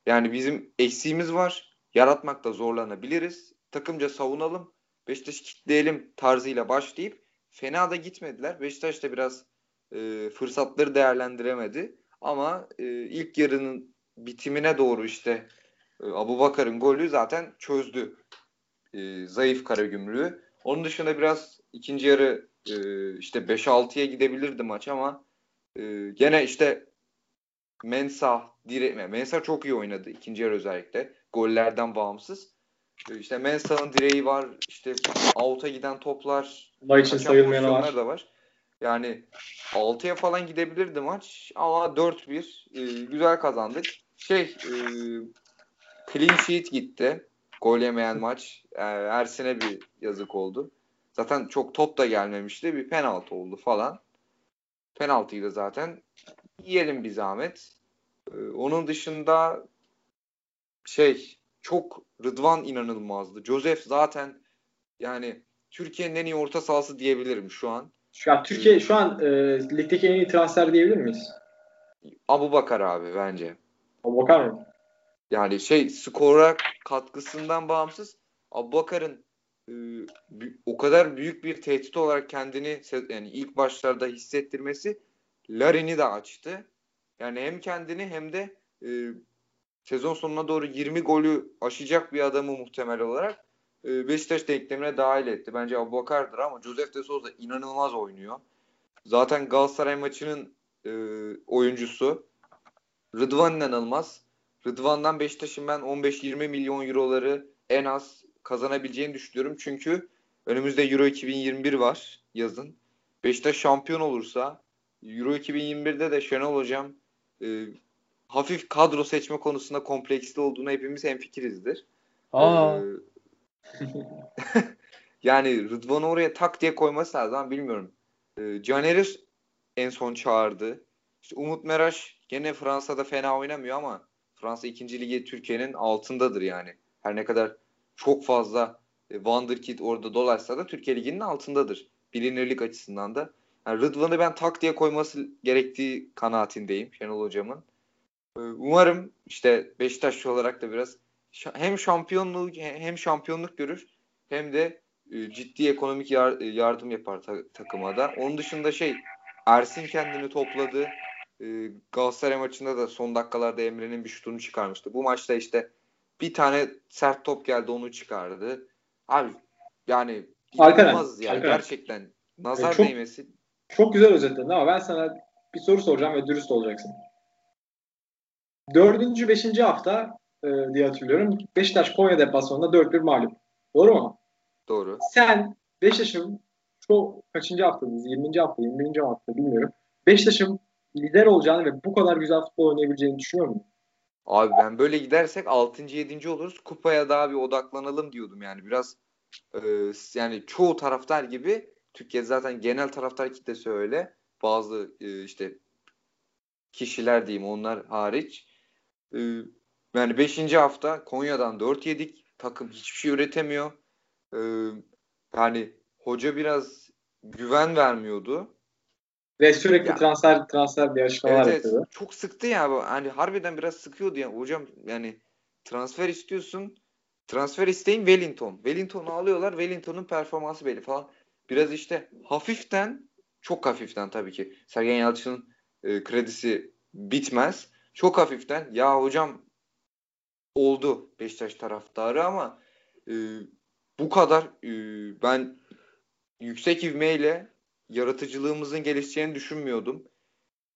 yani bizim eksiğimiz var. Yaratmakta zorlanabiliriz. Takımca savunalım. Beşiktaş'ı kitleyelim tarzıyla başlayıp fena da gitmediler. Beşiktaş da biraz e, fırsatları değerlendiremedi. Ama e, ilk yarının bitimine doğru işte e, Abu Bakar'ın golü zaten çözdü e, zayıf Karagümrük'ü. Onun dışında biraz ikinci yarı e, işte 5-6'ya gidebilirdi maç ama e, gene işte Mensah, dire Mensah çok iyi oynadı ikinci yarı özellikle. Gollerden bağımsız. E, işte Mensah'ın direği var. işte out'a giden toplar. olay için kaçan sayılmayanı var. da var. Yani 6'ya falan gidebilirdi maç ama 4-1 e, güzel kazandık. Şey e, clean sheet gitti. Gol yemeyen maç. E, Ersin'e bir yazık oldu. Zaten çok top da gelmemişti. Bir penaltı oldu falan. Penaltıyı da zaten yiyelim bir zahmet. E, onun dışında şey çok Rıdvan inanılmazdı. Joseph zaten yani Türkiye'nin en iyi orta sahası diyebilirim şu an. An Türkiye şu an e, ligdeki en iyi transfer diyebilir miyiz? Abu Bakar abi bence. O bakar mı? Yani şey skora katkısından bağımsız Abubakar'ın e, bü- o kadar büyük bir tehdit olarak kendini yani ilk başlarda hissettirmesi Larin'i de açtı. Yani hem kendini hem de e, sezon sonuna doğru 20 golü aşacak bir adamı muhtemel olarak e, Beşiktaş denklemine dahil etti. Bence Abubakar'dır ama Josef de Souza inanılmaz oynuyor. Zaten Galatasaray maçının e, oyuncusu. Rıdvan inanılmaz. Rıdvan'dan Beşiktaş'ın ben 15-20 milyon euroları en az kazanabileceğini düşünüyorum. Çünkü önümüzde Euro 2021 var yazın. Beşiktaş şampiyon olursa Euro 2021'de de Şenol Hocam e, hafif kadro seçme konusunda kompleksli olduğuna hepimiz hemfikirizdir. Aa, Ee, yani Rıdvan'ı oraya tak diye koyması lazım bilmiyorum. Ee, Caner'i en son çağırdı. İşte Umut Meraş gene Fransa'da fena oynamıyor ama Fransa 2. Ligi Türkiye'nin altındadır yani. Her ne kadar çok fazla e, Wonderkid orada dolaşsa da Türkiye Ligi'nin altındadır. Bilinirlik açısından da. Yani Rıdvan'ı ben tak diye koyması gerektiği kanaatindeyim Şenol Hocam'ın. Ee, Umarım işte Beşiktaşlı olarak da biraz hem şampiyonluğu hem şampiyonluk görür hem de e, ciddi ekonomik yar- e, yardım yapar ta- takıma da. Onun dışında şey Ersin kendini topladı. E, Galatasaray maçında da son dakikalarda Emre'nin bir şutunu çıkarmıştı. Bu maçta işte bir tane sert top geldi onu çıkardı. Abi yani inanılmaz ya Alperen. gerçekten nazar E, çok- değmesi. Çok güzel özetledin ama ben sana bir soru soracağım ve dürüst olacaksın. Dördüncü, beşinci hafta e, diye hatırlıyorum. Beşiktaş Konya deplasmanında 4-1 mağlup. Doğru mu? Doğru. Sen Beşiktaş'ın çok kaçıncı haftadayız? 20. hafta, 21. hafta bilmiyorum. Beşiktaş'ın lider olacağını ve bu kadar güzel futbol oynayabileceğini düşünüyor musun? Abi ben böyle gidersek 6. 7. oluruz. Kupaya daha bir odaklanalım diyordum yani. Biraz e, yani çoğu taraftar gibi Türkiye zaten genel taraftar kitlesi öyle. Bazı e, işte kişiler diyeyim onlar hariç. E, yani 5. hafta Konya'dan 4 yedik. Takım hiçbir şey üretemiyor. E, yani hoca biraz güven vermiyordu. Ve sürekli Ya. transfer transfer diye açıklamalar Evet, evet. yapıyordu. Çok sıktı ya bu. Hani harbiden biraz sıkıyordu ya. Hocam yani transfer istiyorsun. Transfer isteyin Wellington. Wellington'u alıyorlar. Wellington'un performansı belli falan. Biraz işte hafiften çok hafiften tabii ki. Sergen Yalçın'ın e, kredisi bitmez. Çok hafiften ya hocam oldu Beşiktaş taraftarı ama e, bu kadar e, ben yüksek ivmeyle yaratıcılığımızın gelişeceğini düşünmüyordum.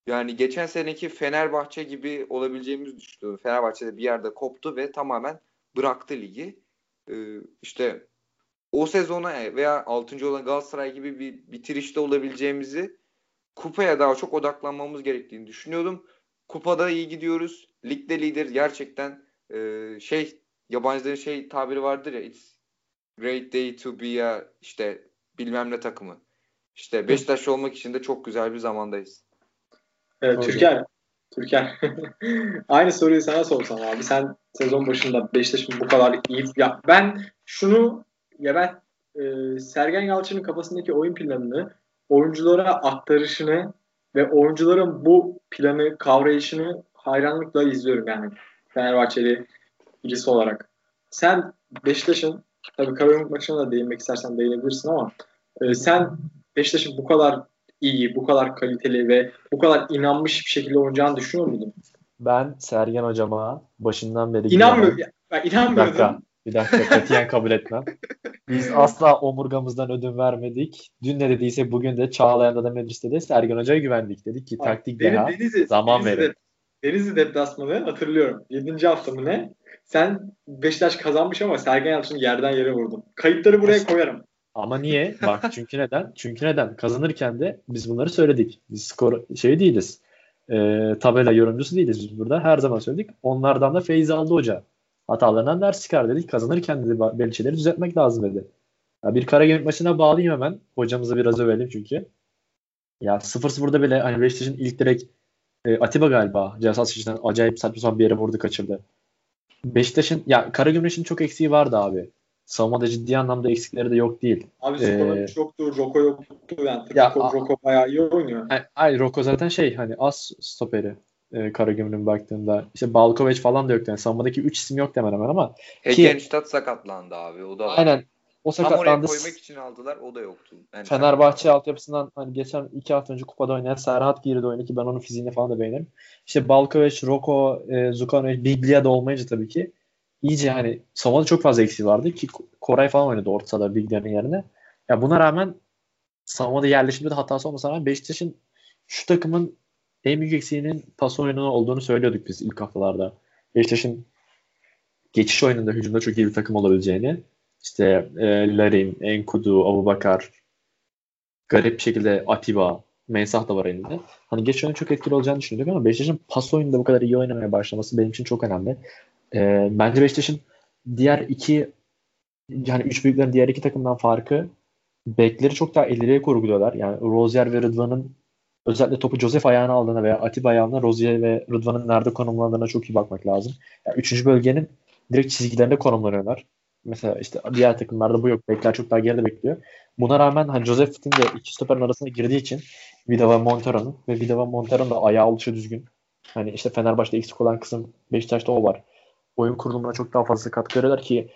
Yani geçen seneki Fenerbahçe gibi olabileceğimizi düşünüyordum. Fenerbahçe'de bir yerde koptu ve tamamen bıraktı ligi. Ee, işte o sezona veya 6. olan Galatasaray gibi bir bitirişte olabileceğimizi kupaya daha çok odaklanmamız gerektiğini düşünüyordum. Kupada iyi gidiyoruz. Ligde lider gerçekten e, şey yabancıların şey tabiri vardır ya it's great day to be a işte bilmem ne takımı. İşte Beşiktaş olmak için de çok güzel bir zamandayız. Evet. Türker. Türker. Aynı soruyu sana sorsam abi. Sen sezon başında Beşiktaş'ın bu kadar iyi... Ya ben şunu... Ya ben e, Sergen Yalçın'ın kafasındaki oyun planını oyunculara aktarışını ve oyuncuların bu planı kavrayışını hayranlıkla izliyorum yani. Fenerbahçeli birisi olarak. Sen Beşiktaş'ın tabii Karagümrük maçına da değinmek istersen değinebilirsin ama e, sen Beşiktaş'ın bu kadar iyi, bu kadar kaliteli ve bu kadar inanmış bir şekilde oynayacağını düşünüyor muydun? Ben Sergen hocama başından beri İnanmıyorum. Ben Bir dakika. inanmıyordum. Bir dakika. Katiyen kabul etmem. Biz asla omurgamızdan ödün vermedik. Dün ne dediyse bugün de Çağlayan'da da Medris'te de Sergen Hoca'ya güvendik. Dedik ki taktik Benim deha. Denizli, zaman Denizli, verin. Denizli deplasmanı hatırlıyorum. 7. hafta mı ne? Sen Beşiktaş kazanmış ama Sergen Yalçın'ı yerden yere vurdun. Kayıtları buraya koyarım. Ama niye? Bak çünkü neden? Çünkü neden? Kazanırken de biz bunları söyledik. Biz skor şey değiliz. Ee, tabela yorumcusu değiliz biz burada. Her zaman söyledik. Onlardan da feyiz aldı hoca. Hatalarından ders çıkar dedik. Kazanırken dedi belli şeyleri düzeltmek lazım dedi. Ya bir Karagümrük maçına bağlayayım hemen. Hocamızı biraz övelim çünkü. Ya 0-0'da bile hani Beşiktaş'ın ilk direkt e, Atiba galiba ceza sahasından acayip saçma sapan bir yere vurdu kaçırdı. Beşiktaş'ın ya Karagümrük'ün çok eksiği vardı abi. Savunmada ciddi anlamda eksikleri de yok değil. Abi Ee, Zukovic yoktu, Roko yoktu. Yani Ya, Roko, Roko bayağı iyi oynuyor. Ay, ay Roko zaten şey hani az stoperi e, Karagümrük'ün baktığında. İşte Balkovic falan da yoktu. Yani savunmadaki 3 isim yok hemen hemen ama Hegenstadt sakatlandı abi. O da var. aynen o Tam oraya sakatlandı. koymak için aldılar. O da yoktu. Yani Fenerbahçe altyapısından hani geçen iki hafta önce kupada oynayan Serhat girdi oyuna ki ben onun fiziğini falan da beğenirim. İşte Balkovic, Roko, e, Zukanovic, Biglia da olmayınca tabii ki iyice hani savunmada çok fazla eksiği vardı ki Koray falan oynadı orta sahada Biglia'nın yerine. Ya buna rağmen savunmada yerleşimde de hatası olmasına rağmen Beşiktaş'ın şu takımın en büyük eksiğinin pas oyunu olduğunu söylüyorduk biz ilk haftalarda. Beşiktaş'ın geçiş oyununda hücumda çok iyi bir takım olabileceğini işte e, Larin, Enkudu, Abubakar garip bir şekilde Atiba, Mensah da var elinde. Hani geç oyunun çok etkili olacağını düşünüyorduk ama Beşiktaş'ın pas oyununda bu kadar iyi oynamaya başlaması benim için çok önemli. E, bence Beşiktaş'ın diğer iki yani üç büyüklerin diğer iki takımdan farkı bekleri çok daha ileriye kurguluyorlar. Yani Rozier ve Rıdvan'ın özellikle topu Joseph ayağına aldığına veya Atiba ayağına Rozier ve Rıdvan'ın nerede konumlandığına çok iyi bakmak lazım. Yani üçüncü bölgenin direkt çizgilerinde konumlanıyorlar. Mesela işte diğer takımlarda bu yok. Bekler çok daha geride bekliyor. Buna rağmen hani Joseph'in de iki stoperin arasına girdiği için Vida ve Montero'nun ve Vida ve Montero'nun da ayağı oluşu düzgün. Hani işte Fenerbahçe'de eksik olan kısım Beşiktaş'ta o var. Oyun kurulumuna çok daha fazla katkı veriyorlar ki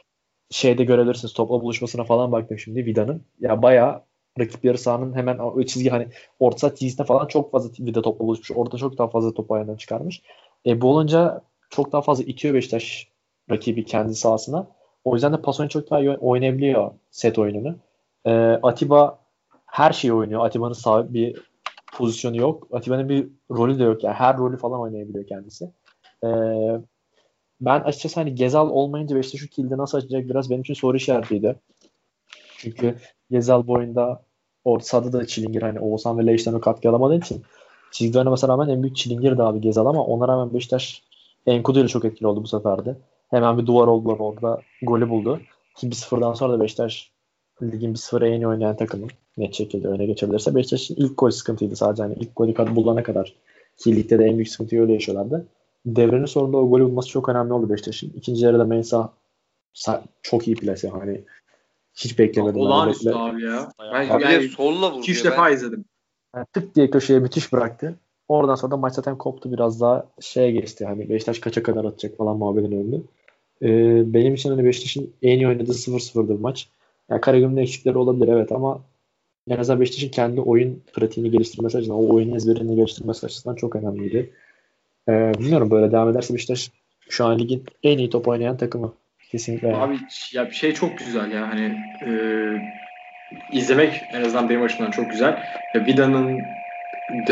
şeyde görebilirsiniz topla buluşmasına falan baktım şimdi Vida'nın. Ya bayağı rakip yarı sahanın hemen o çizgi hani orta saha çizgisine falan çok fazla Vida topla buluşmuş. Orada çok daha fazla topu ayağından çıkarmış. E, bu olunca çok daha fazla itiyor Beşiktaş rakibi kendi sahasına. O yüzden de pas oyunu çok daha iyi oynayabiliyor set oyununu. E, Atiba her şeyi oynuyor. Atiba'nın sağ bir pozisyonu yok. Atiba'nın bir rolü de yok. Yani her rolü falan oynayabiliyor kendisi. E, ben açıkçası hani Gezal olmayınca Beşiktaş şu kilidi nasıl açacak biraz benim için soru işaretiydi. Çünkü Gezal boyunda orta sahada da çilingir hani Oğuzhan ve Leiş'ten o katkı alamadığı için çizgide oynamasına rağmen en büyük çilingir de abi Gezal ama ona rağmen Beşiktaş Enkudu ile çok etkili oldu bu sefer de. Hemen bir duvar oldular orada. Golü buldu. Ki 1-0'dan sonra da Beşiktaş ligin 1-0'a en iyi oynayan takımı net şekilde öne geçebilirse Beşiktaş'ın ilk gol sıkıntıydı sadece. hani ilk golü bulana kadar. Ki ligde de en büyük sıkıntıyı öyle yaşıyorlardı. Devrenin sonunda o golü bulması çok önemli oldu Beşiktaş'ın. İkinci yarıda Mensah sa- çok iyi plase. Hani hiç beklemedim. Olağanüstü abi ya. Ben Abi yani solla vurdu. 2-3 ya. defa Ben- izledim. Yani tık diye köşeye müthiş bıraktı. Oradan sonra da maç zaten koptu biraz daha şeye geçti. Hani Beşiktaş kaça kadar atacak falan muhabbetin önünde. Ee, benim için hani Beşiktaş'ın en iyi oynadığı 0-0'dır maç. Yani Karagümrük'ün eksikleri olabilir evet ama en azından Beşiktaş'ın kendi oyun pratiğini geliştirmesi açısından, o oyun ezberini geliştirmesi açısından çok önemliydi. Ee, bilmiyorum böyle devam ederse Beşiktaş şu an ligin en iyi top oynayan takımı. Kesinlikle. Abi ya bir şey çok güzel ya hani e, izlemek en azından benim açımdan çok güzel. Ya Vida'nın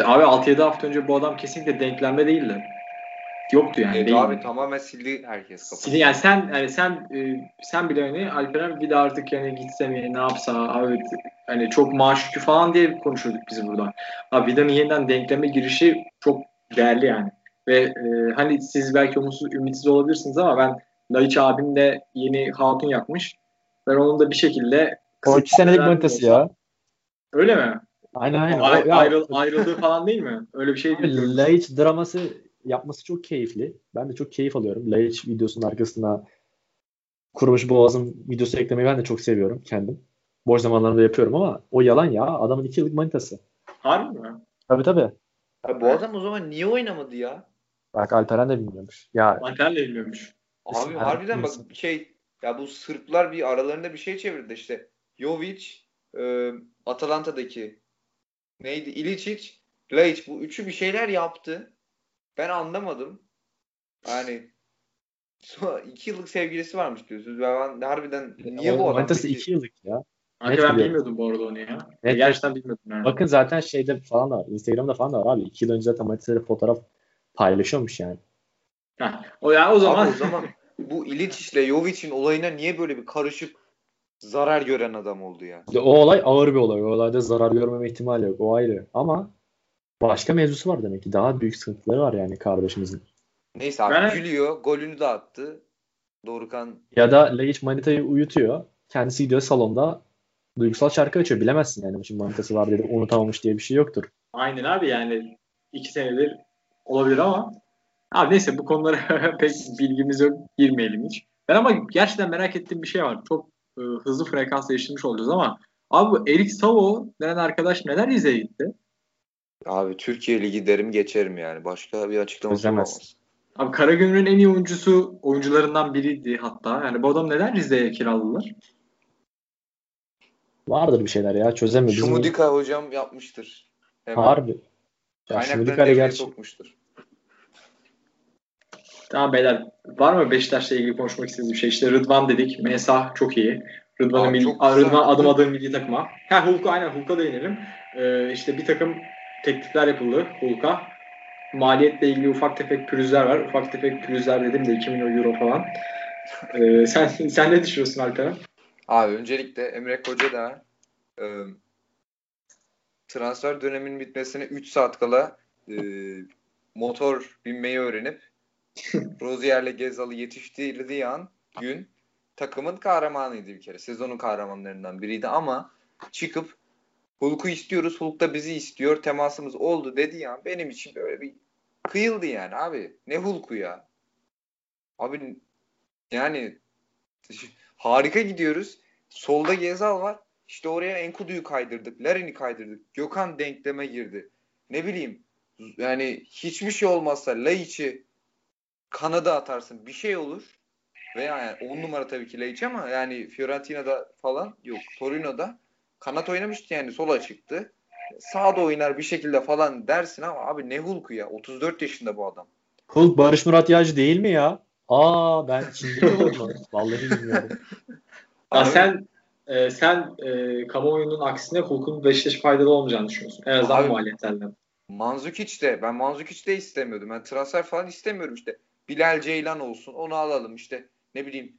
abi 6-7 hafta önce bu adam kesinlikle denklemde değildi. Yoktu yani. Evet, abi tamamen sildi herkes kafasını. Sili- yani sen yani sen e, sen bile hani Alperen bir de artık yani gitse mi ne yapsa abi hani çok maaş yükü falan diye konuşuyorduk biz burada. Abi Vida'nın yeniden denkleme girişi çok değerli yani. Ve e, hani siz belki umutsuz, ümitsiz olabilirsiniz ama ben Laiç abim de yeni hatun yapmış. Ben onun da bir şekilde O iki senelik manitası ya. Öyle mi? Aynen aynen. Ay- ayrıl, ayrıldığı falan değil mi? Öyle bir şey diyorum. Laiç draması yapması çok keyifli. Ben de çok keyif alıyorum. Laiç videosunun arkasına kurumuş boğazım videosu eklemeyi ben de çok seviyorum kendim. Boş zamanlarımda yapıyorum ama o yalan ya. Adamın iki yıllık manitası. Harbi mi? Tabii tabii. Abi bu adam o zaman niye oynamadı ya? Bak Alperen de bilmiyormuş. Ya Alper de bilmiyormuş. Abi harbiden bak şey ya bu Sırplar bir aralarında bir şey çevirdi işte. Jovic, e, Atalanta'daki neydi? İličić, Laiç bu üçü bir şeyler yaptı. Ben anlamadım. Yani iki yıllık sevgilisi varmış diyorsunuz. Ben harbiden niye bu adam manitası iki yıllık ya. Kanka Net ben biliyorum. bilmiyordum bu arada onu ya. Net Gerçekten bilmiyordum yani. Bakın zaten şeyde falan da var. Instagram'da falan da var abi. İki yıl önce zaten manitasıyla fotoğraf paylaşıyormuş yani. Heh, o ya o zaman, Abi o zaman bu İličić ile Jovic'in olayına niye böyle bir karışık zarar gören adam oldu ya? O olay ağır bir olay. O olayda zarar görmeme ihtimali yok. O ayrı. Ama başka mevzusu var demek ki. Daha büyük sıkıntıları var yani kardeşimizin. Neyse abi Ben- gülüyor. Golünü de attı. Dorukan Ya da Laiç manitayı uyutuyor. Kendisi gidiyor salonda duygusal şarkı açıyor. Bilemezsin yani. Şimdi manitası var dedi unutamamış diye bir şey yoktur. aynen abi yani iki senedir olabilir ama abi neyse bu konulara pek bilgimiz yok. Girmeyelim hiç. Ben ama gerçekten merak ettiğim bir şey var. Çok e, hızlı frekans değiştirmiş olacağız ama abi bu Erik Savo denen arkadaş neden Rize'ye gitti? Abi Türkiye Ligi derim geçerim yani. Başka bir açıklaması olamaz. Abi Karagümrük'ün en iyi oyuncusu oyuncularından biriydi hatta. Yani bu adam neden Rize'ye kiraladılar? Vardır bir şeyler ya. Çözemiyor. Bizim Şumudika hocam yapmıştır. Hemen. harbi. Ya ile devreye gerçi sokmuştur. Tamam beyler var mı Beşiktaş'la ilgili konuşmak istediğiniz bir şey? İşte Rıdvan dedik. Mesa çok iyi. Rıdvan'ın milli. Rıdvan adım adım milli takıma. Ha Hulk'a aynen Hulk'a değinelim. Ee, işte bir takım teklifler yapıldı Hulk'a. Maliyetle ilgili ufak tefek pürüzler var. Ufak tefek pürüzler dedim de 2 milyon euro falan. Ee, sen sen ne düşünüyorsun Alperen? Abi öncelikle Emre Koca da e, transfer döneminin bitmesine 3 saat kala e, motor binmeyi öğrenip Rozier'le Gezal'ı yetiştirdiği an gün takımın kahramanıydı bir kere. Sezonun kahramanlarından biriydi ama çıkıp Hulk'u istiyoruz. Hulk da bizi istiyor. Temasımız oldu dediği an benim için böyle bir kıyıldı yani abi. Ne Hulk'u ya? Abi yani harika gidiyoruz. Solda Gezal var. İşte oraya Enkudu'yu kaydırdık. Larin'i kaydırdık. Gökhan denkleme girdi. Ne bileyim yani hiçbir şey olmazsa Laiç'i kanada atarsın. Bir şey olur. Veya yani 10 numara tabii ki Laiç ama yani Fiorentina'da falan yok. Torino'da kanat oynamıştı yani sola çıktı. Sağda oynar bir şekilde falan dersin ama abi ne Hulk'u ya. 34 yaşında bu adam. Hulk Barış Murat Yağcı değil mi ya? Aa ben şimdi onu. Vallahi bilmiyorum. Ya sen e, sen e, kamuoyunun aksine Hulk'un Beşiktaş'a faydalı olmayacağını düşünüyorsun. En azından maliyetlerden. Manzukic de ben Manzukic de istemiyordum. Ben transfer falan istemiyorum işte. Bilal Ceylan olsun onu alalım işte ne bileyim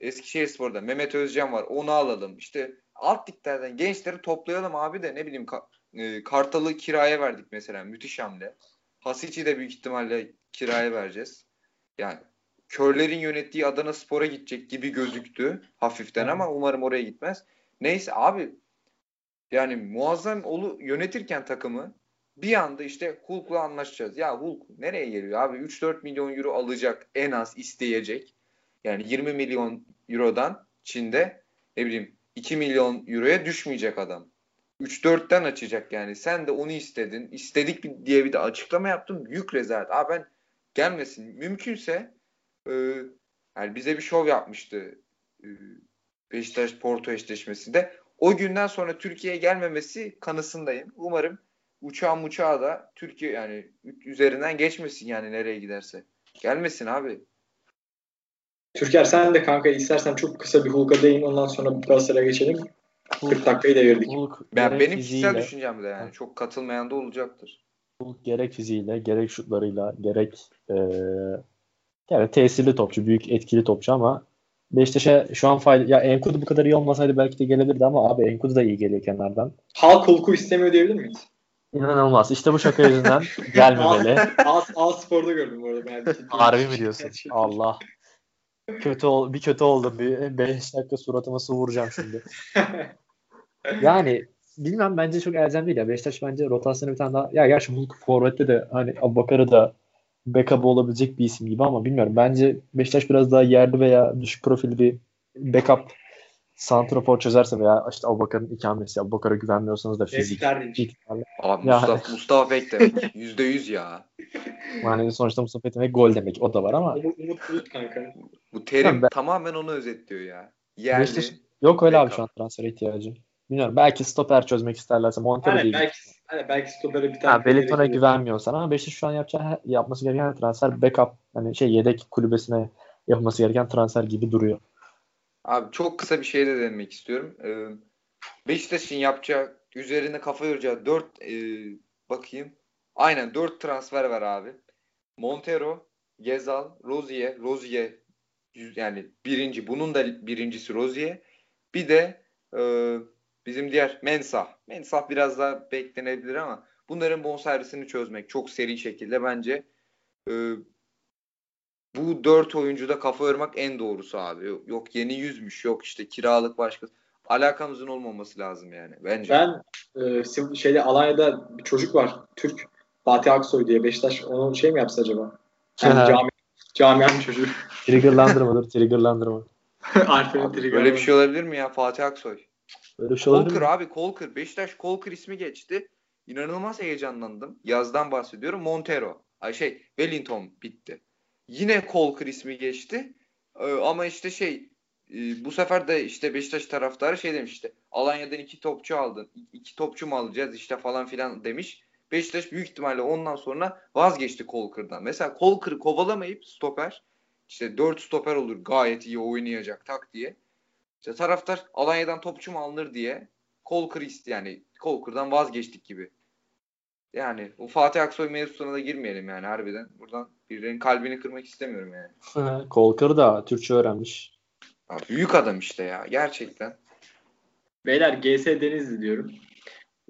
Eskişehirspor'da Mehmet Özcan var onu alalım. İşte alt liglerden gençleri toplayalım abi de ne bileyim Ka- e, Kartal'ı kiraya verdik mesela müthiş hamle. Hasic'i de büyük ihtimalle kiraya vereceğiz. Yani körlerin yönettiği Adana Spor'a gidecek gibi gözüktü hafiften ama umarım oraya gitmez. Neyse abi yani muazzam olu yönetirken takımı bir anda işte Hulk'la anlaşacağız. Ya Hulk nereye geliyor abi? 3-4 milyon euro alacak en az isteyecek. Yani 20 milyon eurodan Çin'de ne bileyim 2 milyon euroya düşmeyecek adam. 3-4'ten açacak yani. Sen de onu istedin. İstedik diye bir de açıklama yaptım. Büyük rezalet. Abi ben gelmesin. Mümkünse e, yani bize bir şov yapmıştı e, Beşiktaş Porto eşleşmesinde. O günden sonra Türkiye'ye gelmemesi kanısındayım. Umarım uçağı uçağı da Türkiye yani üzerinden geçmesin yani nereye giderse. Gelmesin abi. Türker sen de kanka istersen çok kısa bir Hulk'a değin ondan sonra Galatasaray'a geçelim. 40 dakikayı devirdik. Hulk, Ben benim fiziğiyle, kişisel düşüncem de yani çok katılmayan da olacaktır. Hulk gerek fiziğiyle, gerek şutlarıyla, gerek e, yani tesirli topçu, büyük etkili topçu ama Beşiktaş'a şu an fayda ya Enkudu bu kadar iyi olmasaydı belki de gelebilirdi ama abi Enkudu da iyi geliyor kenardan. Halk Hulk'u istemiyor diyebilir miyiz? İnanılmaz. İşte bu şaka yüzünden gelmemeli. A, A Spor'da gördüm bu arada. Ben Harbi mi diyorsun? Allah. Kötü ol, bir kötü oldum. Bir 5 dakika suratıma su vuracağım şimdi. Yani bilmem bence çok elzem değil ya. Beşiktaş bence rotasyonu bir tane daha ya gerçi Hulk forvette de hani Abubakar'ı da backup olabilecek bir isim gibi ama bilmiyorum. Bence Beşiktaş biraz daha yerli veya düşük profil bir backup santrafor çözerse veya işte Abubakar'ın ikamesi Abubakar'a güvenmiyorsanız da fizik. Abi Ya. Mustafa, Mustafa Pek demek. Yüzde yüz ya. Yani sonuçta Mustafa demek gol demek o da var ama Umut, Umut Bulut kanka. Bu terim ben- tamamen onu özetliyor ya. Yerli. Beşiktaş yok öyle abi backup. şu an transfer ihtiyacı. Bilmiyorum belki stoper çözmek isterlerse Montero Hani değil. belki, hani belki stopere bir tane Wellington'a gerekiyor. güvenmiyorsan ama Beşiktaş şu an yapacağı, yapması gereken transfer backup hani şey yedek kulübesine yapması gereken transfer gibi duruyor. Abi çok kısa bir şey de demek istiyorum. Ee, Beşiktaş'ın yapacağı, üzerine kafa yoracağı 4 bakayım. Aynen 4 transfer var abi. Montero, Gezal, Rozier, Rozier yani birinci. Bunun da birincisi Rozier. Bir de e, bizim diğer Mensah. Mensah biraz daha beklenebilir ama bunların bonservisini çözmek çok seri şekilde bence e, bu dört oyuncuda kafa yormak en doğrusu abi. Yok, yok yeni yüzmüş, yok işte kiralık başka. Alakamızın olmaması lazım yani bence. Ben e, şeyde Alanya'da bir çocuk var. Türk. Fatih Aksoy diye Beşiktaş onu şey mi yapsa acaba? Yani cami, camianın çocuğu. Triggerlandırma. Alper'in Abi, trigger. böyle bir şey olabilir mi ya Fatih Aksoy? Böyle bir şey Kolkır abi Kolkır. Beşiktaş Kolkır ismi geçti. İnanılmaz heyecanlandım. Yazdan bahsediyorum. Montero. Ay şey Wellington bitti. Yine Kolkır ismi geçti. Ee, ama işte şey e, bu sefer de işte Beşiktaş taraftarı şey demiş işte Alanya'dan iki topçu aldın. iki topçu mu alacağız işte falan filan demiş. Beşiktaş büyük ihtimalle ondan sonra vazgeçti Kolkır'dan. Mesela Kolkır'ı kovalamayıp stoper işte 4 stoper olur gayet iyi oynayacak tak diye. İşte taraftar Alanya'dan topçu mu alınır diye Kolkır'ı iste yani Kolkır'dan vazgeçtik gibi. Yani bu Fatih Aksoy mevzusuna da girmeyelim yani harbiden. Buradan birilerinin kalbini kırmak istemiyorum yani. Kolkır da Türkçe öğrenmiş. Ya büyük adam işte ya gerçekten. Beyler GS Denizli diyorum.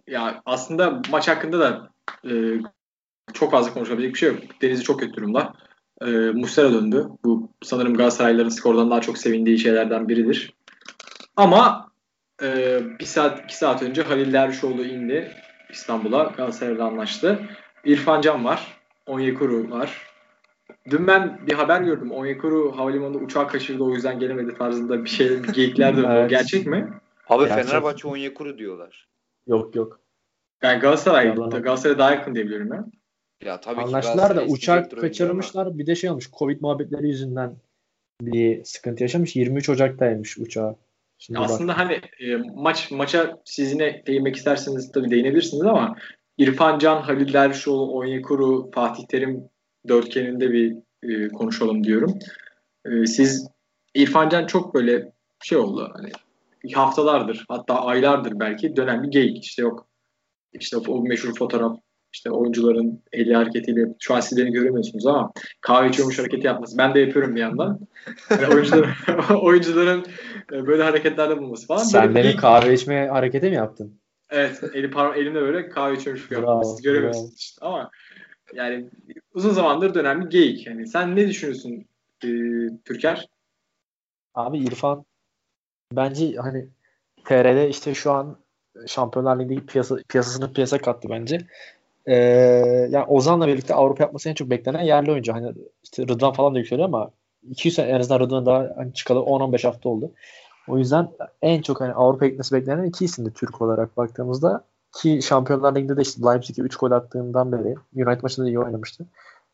Ya aslında maç hakkında da e, çok fazla konuşabilecek bir şey yok. Denizli çok kötü durumda. E, Muslera döndü. Bu sanırım Galatasaraylıların skordan daha çok sevindiği şeylerden biridir. Ama e, bir saat iki saat önce Halil Dervişoğlu indi İstanbul'a. Galatasaray'la anlaştı. İrfan Can var. Onyekuru var. Dün ben bir haber gördüm. Onyekuru havalimanında uçağı kaçırdı o yüzden gelemedi tarzında bir şey bir geyikler dönüyor. Evet. Gerçek mi? Abi Gerçekten. Fenerbahçe Onyekuru diyorlar. Yok yok. Yani Galatasaray, Yalan. Galatasaray daha yakın diye biliyorum ya. Tabii ki Anlaştılar da uçak kaçırmışlar. Bir de şey olmuş. Covid muhabbetleri yüzünden bir sıkıntı yaşamış. 23 Ocak'taymış uçağı. Şimdi bak. Aslında hani e, maç maça siz yine değinmek isterseniz tabii değinebilirsiniz ama İrfan Can, Halil Dervişoğlu, Onyekuru, Fatih Terim dörtgeninde bir e, konuşalım diyorum. E, siz İrfan Can çok böyle şey oldu hani haftalardır hatta aylardır belki dönen bir geyik işte yok işte o meşhur fotoğraf işte oyuncuların eli hareketiyle şu an siz beni göremiyorsunuz ama kahve içiyormuş hareketi yapması. Ben de yapıyorum bir yandan. Yani oyuncuların, oyuncuların e, böyle hareketlerde bulunması falan. Sen Böyle benim kahve içme hareketi mi yaptın? Evet, eli parma elimde böyle kahve içiyormuş gibi Bravo, yaptım. Siz göremiyorsunuz işte ama yani uzun zamandır dönen bir geyik. Yani sen ne düşünüyorsun e, Türker? Abi İrfan bence hani TR'de işte şu an Şampiyonlar Ligi'ndeki piyasa, piyasasını piyasa kattı bence. Ee, yani Ozan'la birlikte Avrupa yapması en çok beklenen yerli oyuncu. Hani işte Rıdvan falan da yükseliyor ama 200 sene en azından Rıdvan daha hani çıkalı 10-15 hafta oldu. O yüzden en çok hani Avrupa gitmesi beklenen iki isimdi Türk olarak baktığımızda. Ki Şampiyonlar Ligi'nde de işte Leipzig'e 3 gol attığından beri United maçında da iyi oynamıştı.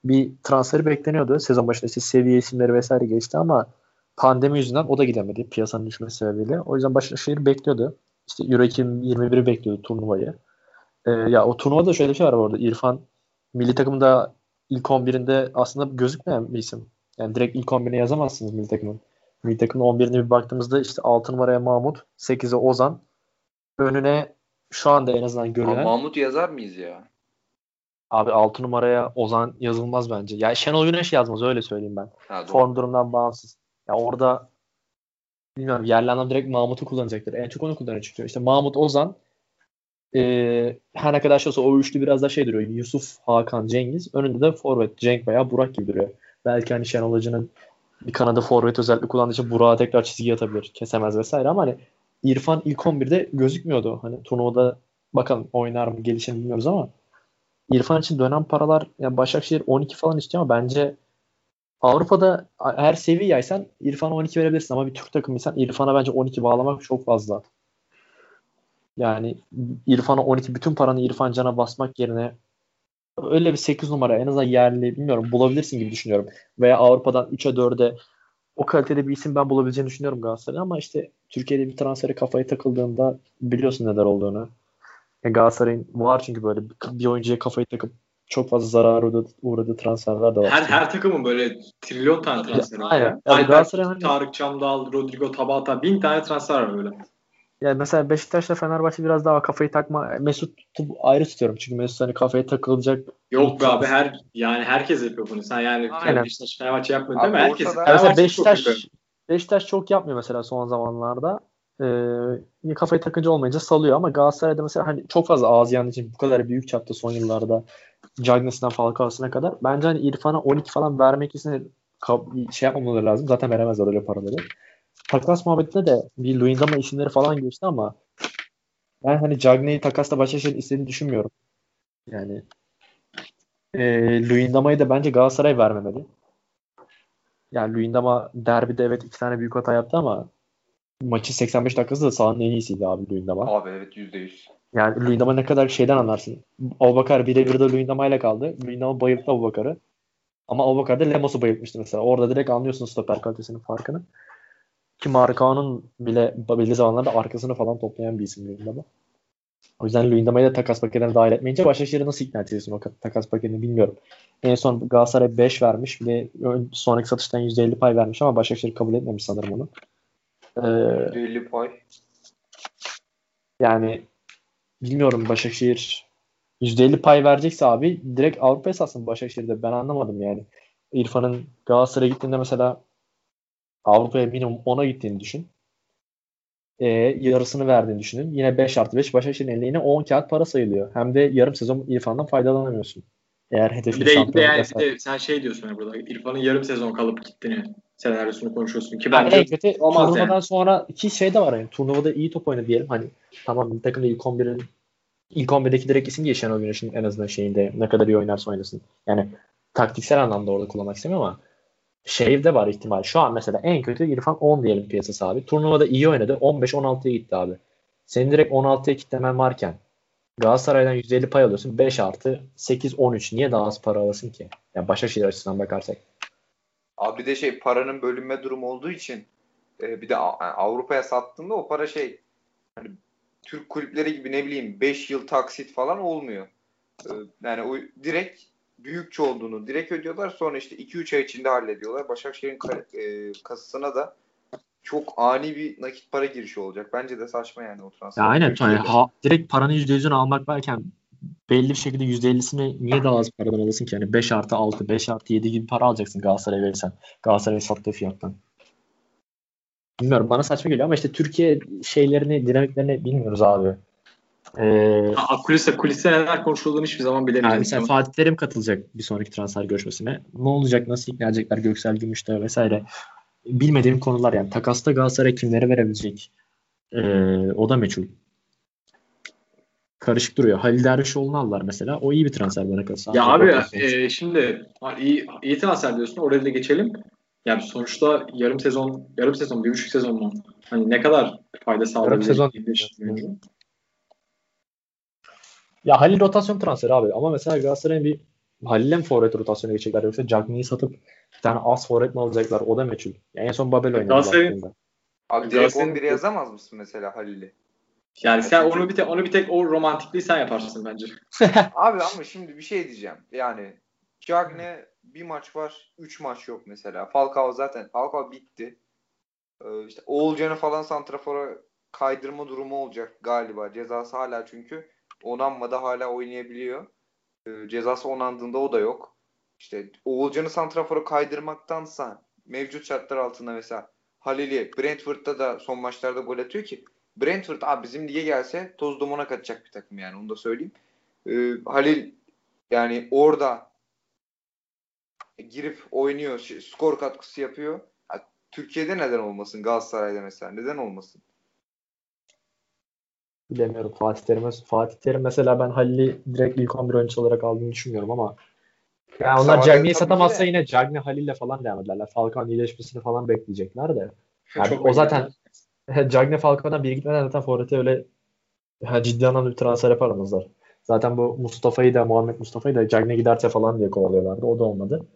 Bir transferi bekleniyordu. Sezon başında işte seviye isimleri vesaire geçti ama pandemi yüzünden o da gidemedi piyasanın düşmesi sebebiyle. O yüzden Başakşehir bekliyordu. İşte Euro 2021'i bekliyordu turnuvayı. Ee, ya o turnuvada şöyle bir şey var orada. İrfan milli takımda ilk 11'inde aslında gözükmeyen bir isim. Yani direkt ilk 11'ine yazamazsınız milli takımın. Milli takımın 11'ine bir baktığımızda işte 6 numaraya Mahmut, 8'e Ozan. Önüne şu anda en azından görülen. Ama Mahmut yazar mıyız ya? Abi 6 numaraya Ozan yazılmaz bence. Ya Şenol Güneş yazmaz öyle söyleyeyim ben. Ha, Form durumdan bağımsız. Ya orada bilmiyorum yerli anlam direkt Mahmut'u kullanacaktır. En çok onu kullanıyor çünkü. İşte Mahmut Ozan e, her ne kadar şey olsa o üçlü biraz da şey duruyor. Yusuf, Hakan, Cengiz. Önünde de forvet Cenk veya Burak gibi duruyor. Belki hani Şenol Hoca'nın bir kanada forvet özellikle kullandığı için Burak'a tekrar çizgi atabilir. Kesemez vesaire ama hani İrfan ilk 11'de gözükmüyordu. Hani turnuvada bakalım oynar mı gelişini bilmiyoruz ama İrfan için dönen paralar yani Başakşehir 12 falan istiyor ama bence Avrupa'da her seviye yaysan İrfan'a 12 verebilirsin ama bir Türk takımıysan İrfan'a bence 12 bağlamak çok fazla. Yani İrfan'a 12 bütün paranı İrfan Can'a basmak yerine öyle bir 8 numara en azından yerli bilmiyorum bulabilirsin gibi düşünüyorum. Veya Avrupa'dan 3'e 4'e o kalitede bir isim ben bulabileceğini düşünüyorum Galatasaray'ın ama işte Türkiye'de bir transfere kafayı takıldığında biliyorsun neler olduğunu. E Galatasaray'ın var çünkü böyle bir oyuncuya kafayı takıp çok fazla zarar uğradı, uğradığı transferler de var. Her, her takımın böyle trilyon tane transferi var. Aynen. Yani Galatasaray hani... Tarık Çamdal, Rodrigo Tabata bin tane transfer var böyle. Yani mesela Beşiktaş'la Fenerbahçe biraz daha kafayı takma. Mesut ayrı tutuyorum çünkü Mesut hani kafaya takılacak. Yok be abi her yani herkes yapıyor bunu. Sen yani Aynen. Beşiktaş Fenerbahçe yapmıyor değil mi? Herkes. Yani mesela Beşiktaş çok Beşiktaş çok yapmıyor mesela son zamanlarda. Ee, kafayı takınca olmayınca salıyor ama Galatasaray'da mesela hani çok fazla ağız yandığı için bu kadar büyük çapta son yıllarda Cagney'sinden Falcao'suna kadar bence hani İrfan'a 12 falan vermek için şey yapmamaları lazım. Zaten veremezler öyle paraları. Takas muhabbetinde de bir Luyendama isimleri falan geçti ama ben hani Cagney'i takasla Başakşehir'in istediğini düşünmüyorum. Yani e, Luyendama'yı da bence Galatasaray vermemeli. Yani Luyendama derbide evet iki tane büyük hata yaptı ama maçı 85 dakikası da sahanın en iyisiydi abi Luyendama. Abi evet %100. Yani Luyendama ne kadar şeyden anlarsın. Abubakar birebir de Luyendama ile kaldı. Luyendama bayılttı Abubakar'ı. Ama Abubakar da Lemos'u bayıltmıştı mesela. Orada direkt anlıyorsun stoper kalitesinin farkını. Ki Markao'nun bile belli zamanlarda arkasını falan toplayan bir isim Luyendama. O yüzden Luyendama'yı da takas paketine dahil etmeyince Başakşehir'i nasıl ikna edeceksin o takas paketini bilmiyorum. En son Galatasaray 5 vermiş. Bir de sonraki satıştan %50 pay vermiş ama Başakşehir kabul etmemiş sanırım onu. Ee, %50 pay. Yani bilmiyorum Başakşehir %50 pay verecekse abi direkt Avrupa esasında Başakşehir'de ben anlamadım yani. İrfan'ın Galatasaray'a gittiğinde mesela Avrupa'ya minimum 10'a gittiğini düşün. E, yarısını verdiğini düşünün. Yine 5 artı 5 Başakşehir'in eline yine 10 kağıt para sayılıyor. Hem de yarım sezon İrfan'dan faydalanamıyorsun. Eğer hedefin bir de, bir de, yani, bir de sen şey diyorsun ya burada İrfan'ın yarım sezon kalıp gittiğini senaryosunu konuşuyorsun ki bence yani kötü, olmaz turnuvadan yani. sonra iki şey de var yani turnuvada iyi top oynadı diyelim hani tamam bir takımda ilk 11'in ilk 11'deki direkt isim Şenol Güneş'in en azından şeyinde ne kadar iyi oynarsa oynasın. Yani taktiksel anlamda orada kullanmak istemiyorum ama şey de var ihtimal. Şu an mesela en kötü İrfan 10 diyelim piyasası abi. Turnuvada iyi oynadı. 15-16'ya gitti abi. Senin direkt 16'ya kitlemen varken Galatasaray'dan 150 pay alıyorsun. 5 artı 8-13. Niye daha az para alasın ki? Yani Başakşehir açısından bakarsak. Abi de şey paranın bölünme durumu olduğu için e, bir de Avrupa'ya sattığında o para şey hani Türk kulüpleri gibi ne bileyim 5 yıl taksit falan olmuyor. E, yani o direkt büyükçe olduğunu direkt ödüyorlar. Sonra işte 2-3 ay içinde hallediyorlar. Başakşehir'in e, kasasına da çok ani bir nakit para girişi olacak. Bence de saçma yani o transfer. Ya aynen. Yani, ha, direkt paranın %100'ünü almak varken belli bir şekilde %50'sini niye daha az paradan alırsın ki? Yani 5 artı 6, 5 artı 7 gibi para alacaksın Galatasaray'a verirsen. Galatasaray'a sattığı fiyattan. Bilmiyorum bana saçma geliyor ama işte Türkiye şeylerini, dinamiklerini bilmiyoruz abi. Ee, kulise, kulise neler konuşulduğunu hiçbir zaman bilemeyeceğiz. Yani mesela Fatih Terim katılacak bir sonraki transfer görüşmesine. Ne olacak, nasıl ikna edecekler Göksel Gümüş'te vesaire. Bilmediğim konular yani. Takasta Galatasaray kimlere verebilecek? Ee, o da meçhul. Karışık duruyor. Halil Dervişoğlu'nu aldılar mesela. O iyi bir transfer bana kalırsa. Ya abi e, şimdi iyi, iyi transfer diyorsun. Oraya da geçelim. Yani sonuçta yarım sezon, yarım sezon, bir buçuk sezon mu? Hani ne kadar fayda sağlayabilir? sezon. Ya Halil rotasyon transferi abi ama mesela Galatasaray'ın bir Halil'e mi forvet rotasyona geçecekler yoksa Cagney'i satıp bir tane az forvet mi alacaklar o da meçhul. Yani en son Babel oynadı. Galatasaray'ın-. Abi direkt Galatasaray'ın- 11'e yazamaz mısın mesela Halil'i? Yani sen onu bir tek onu bir tek o romantikliği sen yaparsın bence. Abi ama şimdi bir şey diyeceğim. Yani Cagne bir maç var, 3 maç yok mesela. Falcao zaten Falcao bitti. Ee, işte Oğulcan'ı falan santrafora kaydırma durumu olacak galiba. Cezası hala çünkü onanmada hala oynayabiliyor. Ee, cezası onandığında o da yok. İşte Oğulcan'ı santrafora kaydırmaktansa mevcut şartlar altında mesela Halil'i Brentford'da da son maçlarda gol atıyor ki Brentford abi bizim lige gelse toz dumana katacak bir takım yani onu da söyleyeyim. Ee, Halil yani orada girip oynuyor, skor katkısı yapıyor. Ya, Türkiye'de neden olmasın? Galatasaray'da mesela neden olmasın? Bilemiyorum Fatih Terim'e. Fatih Terim mesela ben Halil'i direkt ilk 11 oyuncusu olarak aldığını düşünmüyorum ama yani onlar Cagney'i satamazsa de. yine Cagney Halil'le falan devam ederler. Falcao'nun iyileşmesini falan bekleyecekler de. Yani Çok o zaten Cagney Falcao'dan biri gitmeden zaten Forvet'e öyle ha, ciddi anlamda bir transfer yaparamazlar. Zaten bu Mustafa'yı da Muhammed Mustafa'yı da Cagney giderse falan diye kovalıyorlardı. O da olmadı.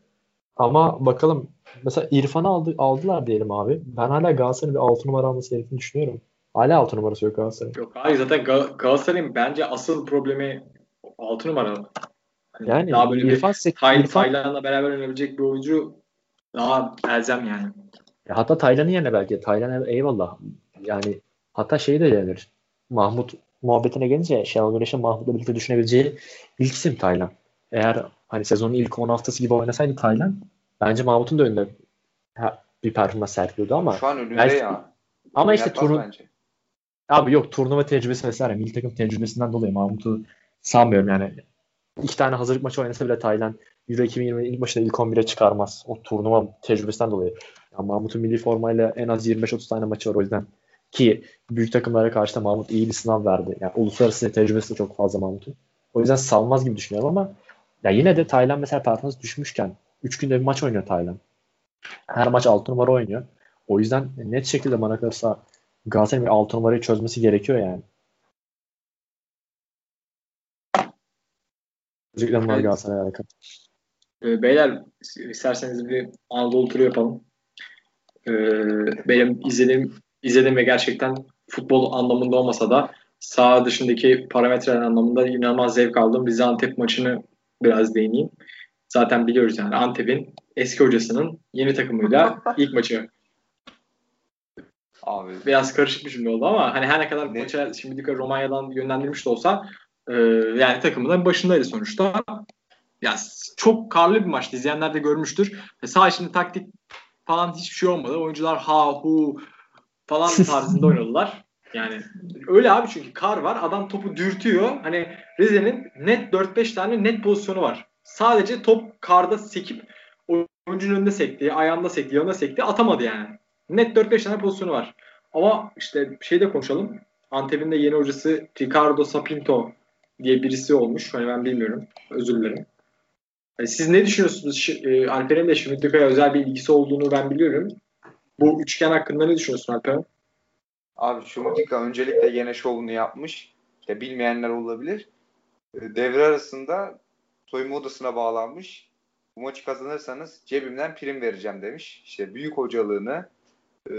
Ama bakalım mesela İrfan'ı aldı, aldılar diyelim abi. Ben hala Galatasaray'ın bir 6 numara alması gerektiğini düşünüyorum. Hala 6 numarası yok Galatasaray'ın. Yok hayır zaten Gal- Galatasaray'ın bence asıl problemi 6 numara. Hani Yani daha böyle bir İrfan, sek- Tay, İrfan Taylan'la beraber oynayabilecek bir oyuncu daha elzem yani. Ya hatta Taylan'ın yerine belki. Taylan eyvallah. Yani hatta şeyi de denir. Mahmut muhabbetine gelince Şenol Güneş'in Mahmut'la birlikte düşünebileceği ilk isim Taylan. Eğer hani sezonun ilk 10 haftası gibi oynasaydı Taylan bence Mahmut'un da önünde bir performans sergiliyordu ama Şu an önünde belki- ya. ama işte Oynatmaz turnu bence. Abi yok turnuva tecrübesi vesaire milli takım tecrübesinden dolayı Mahmut'u sanmıyorum yani. İki tane hazırlık maçı oynasa bile Taylan Euro 2020 ilk başında ilk 11'e çıkarmaz. O turnuva tecrübesinden dolayı. Yani Mahmut'un milli formayla en az 25-30 tane maçı var o yüzden. Ki büyük takımlara karşı da Mahmut iyi bir sınav verdi. Yani uluslararası tecrübesi de çok fazla Mahmut'un. O yüzden salmaz gibi düşünüyorum ama ya yine de Taylan mesela performans düşmüşken 3 günde bir maç oynuyor Taylan. Her maç 6 numara oynuyor. O yüzden net şekilde bana kalırsa Galatasaray'ın bir 6 numarayı çözmesi gerekiyor yani. Özellikle var Evet. Galatasaray'a alakalı. Ee, beyler isterseniz bir Anadolu turu yapalım. Ee, benim izlediğim izledim ve gerçekten futbol anlamında olmasa da saha dışındaki parametreler anlamında inanılmaz zevk aldım. Bize Antep maçını biraz değineyim. Zaten biliyoruz yani Antep'in eski hocasının yeni takımıyla ilk maçı. Abi Biraz karışık bir cümle oldu ama hani her ne kadar maça şimdilik Romanya'dan yönlendirmiş de olsa e, yani takımın başındaydı sonuçta. Ya çok karlı bir maçtı. İzleyenler de görmüştür. Ve sağ içinde taktik falan hiçbir şey olmadı. Oyuncular ha hu falan tarzında oynadılar. Yani öyle abi çünkü kar var. Adam topu dürtüyor. Hani Rize'nin net 4-5 tane net pozisyonu var. Sadece top karda sekip oyuncunun önünde sekti, ayağında sekti, yanında sekti atamadı yani. Net 4-5 tane pozisyonu var. Ama işte şey de konuşalım. Antep'in de yeni hocası Ricardo Sapinto diye birisi olmuş. Hani ben bilmiyorum. Özür dilerim. E, Siz ne düşünüyorsunuz? E, Alper'in de Şimitika'ya özel bir ilgisi olduğunu ben biliyorum. Bu üçgen hakkında ne düşünüyorsun Alper? Abi Şumutika öncelikle yine şovunu yapmış. İşte bilmeyenler olabilir. E, Devre arasında soyunma odasına bağlanmış. Bu maçı kazanırsanız cebimden prim vereceğim demiş. İşte büyük hocalığını e,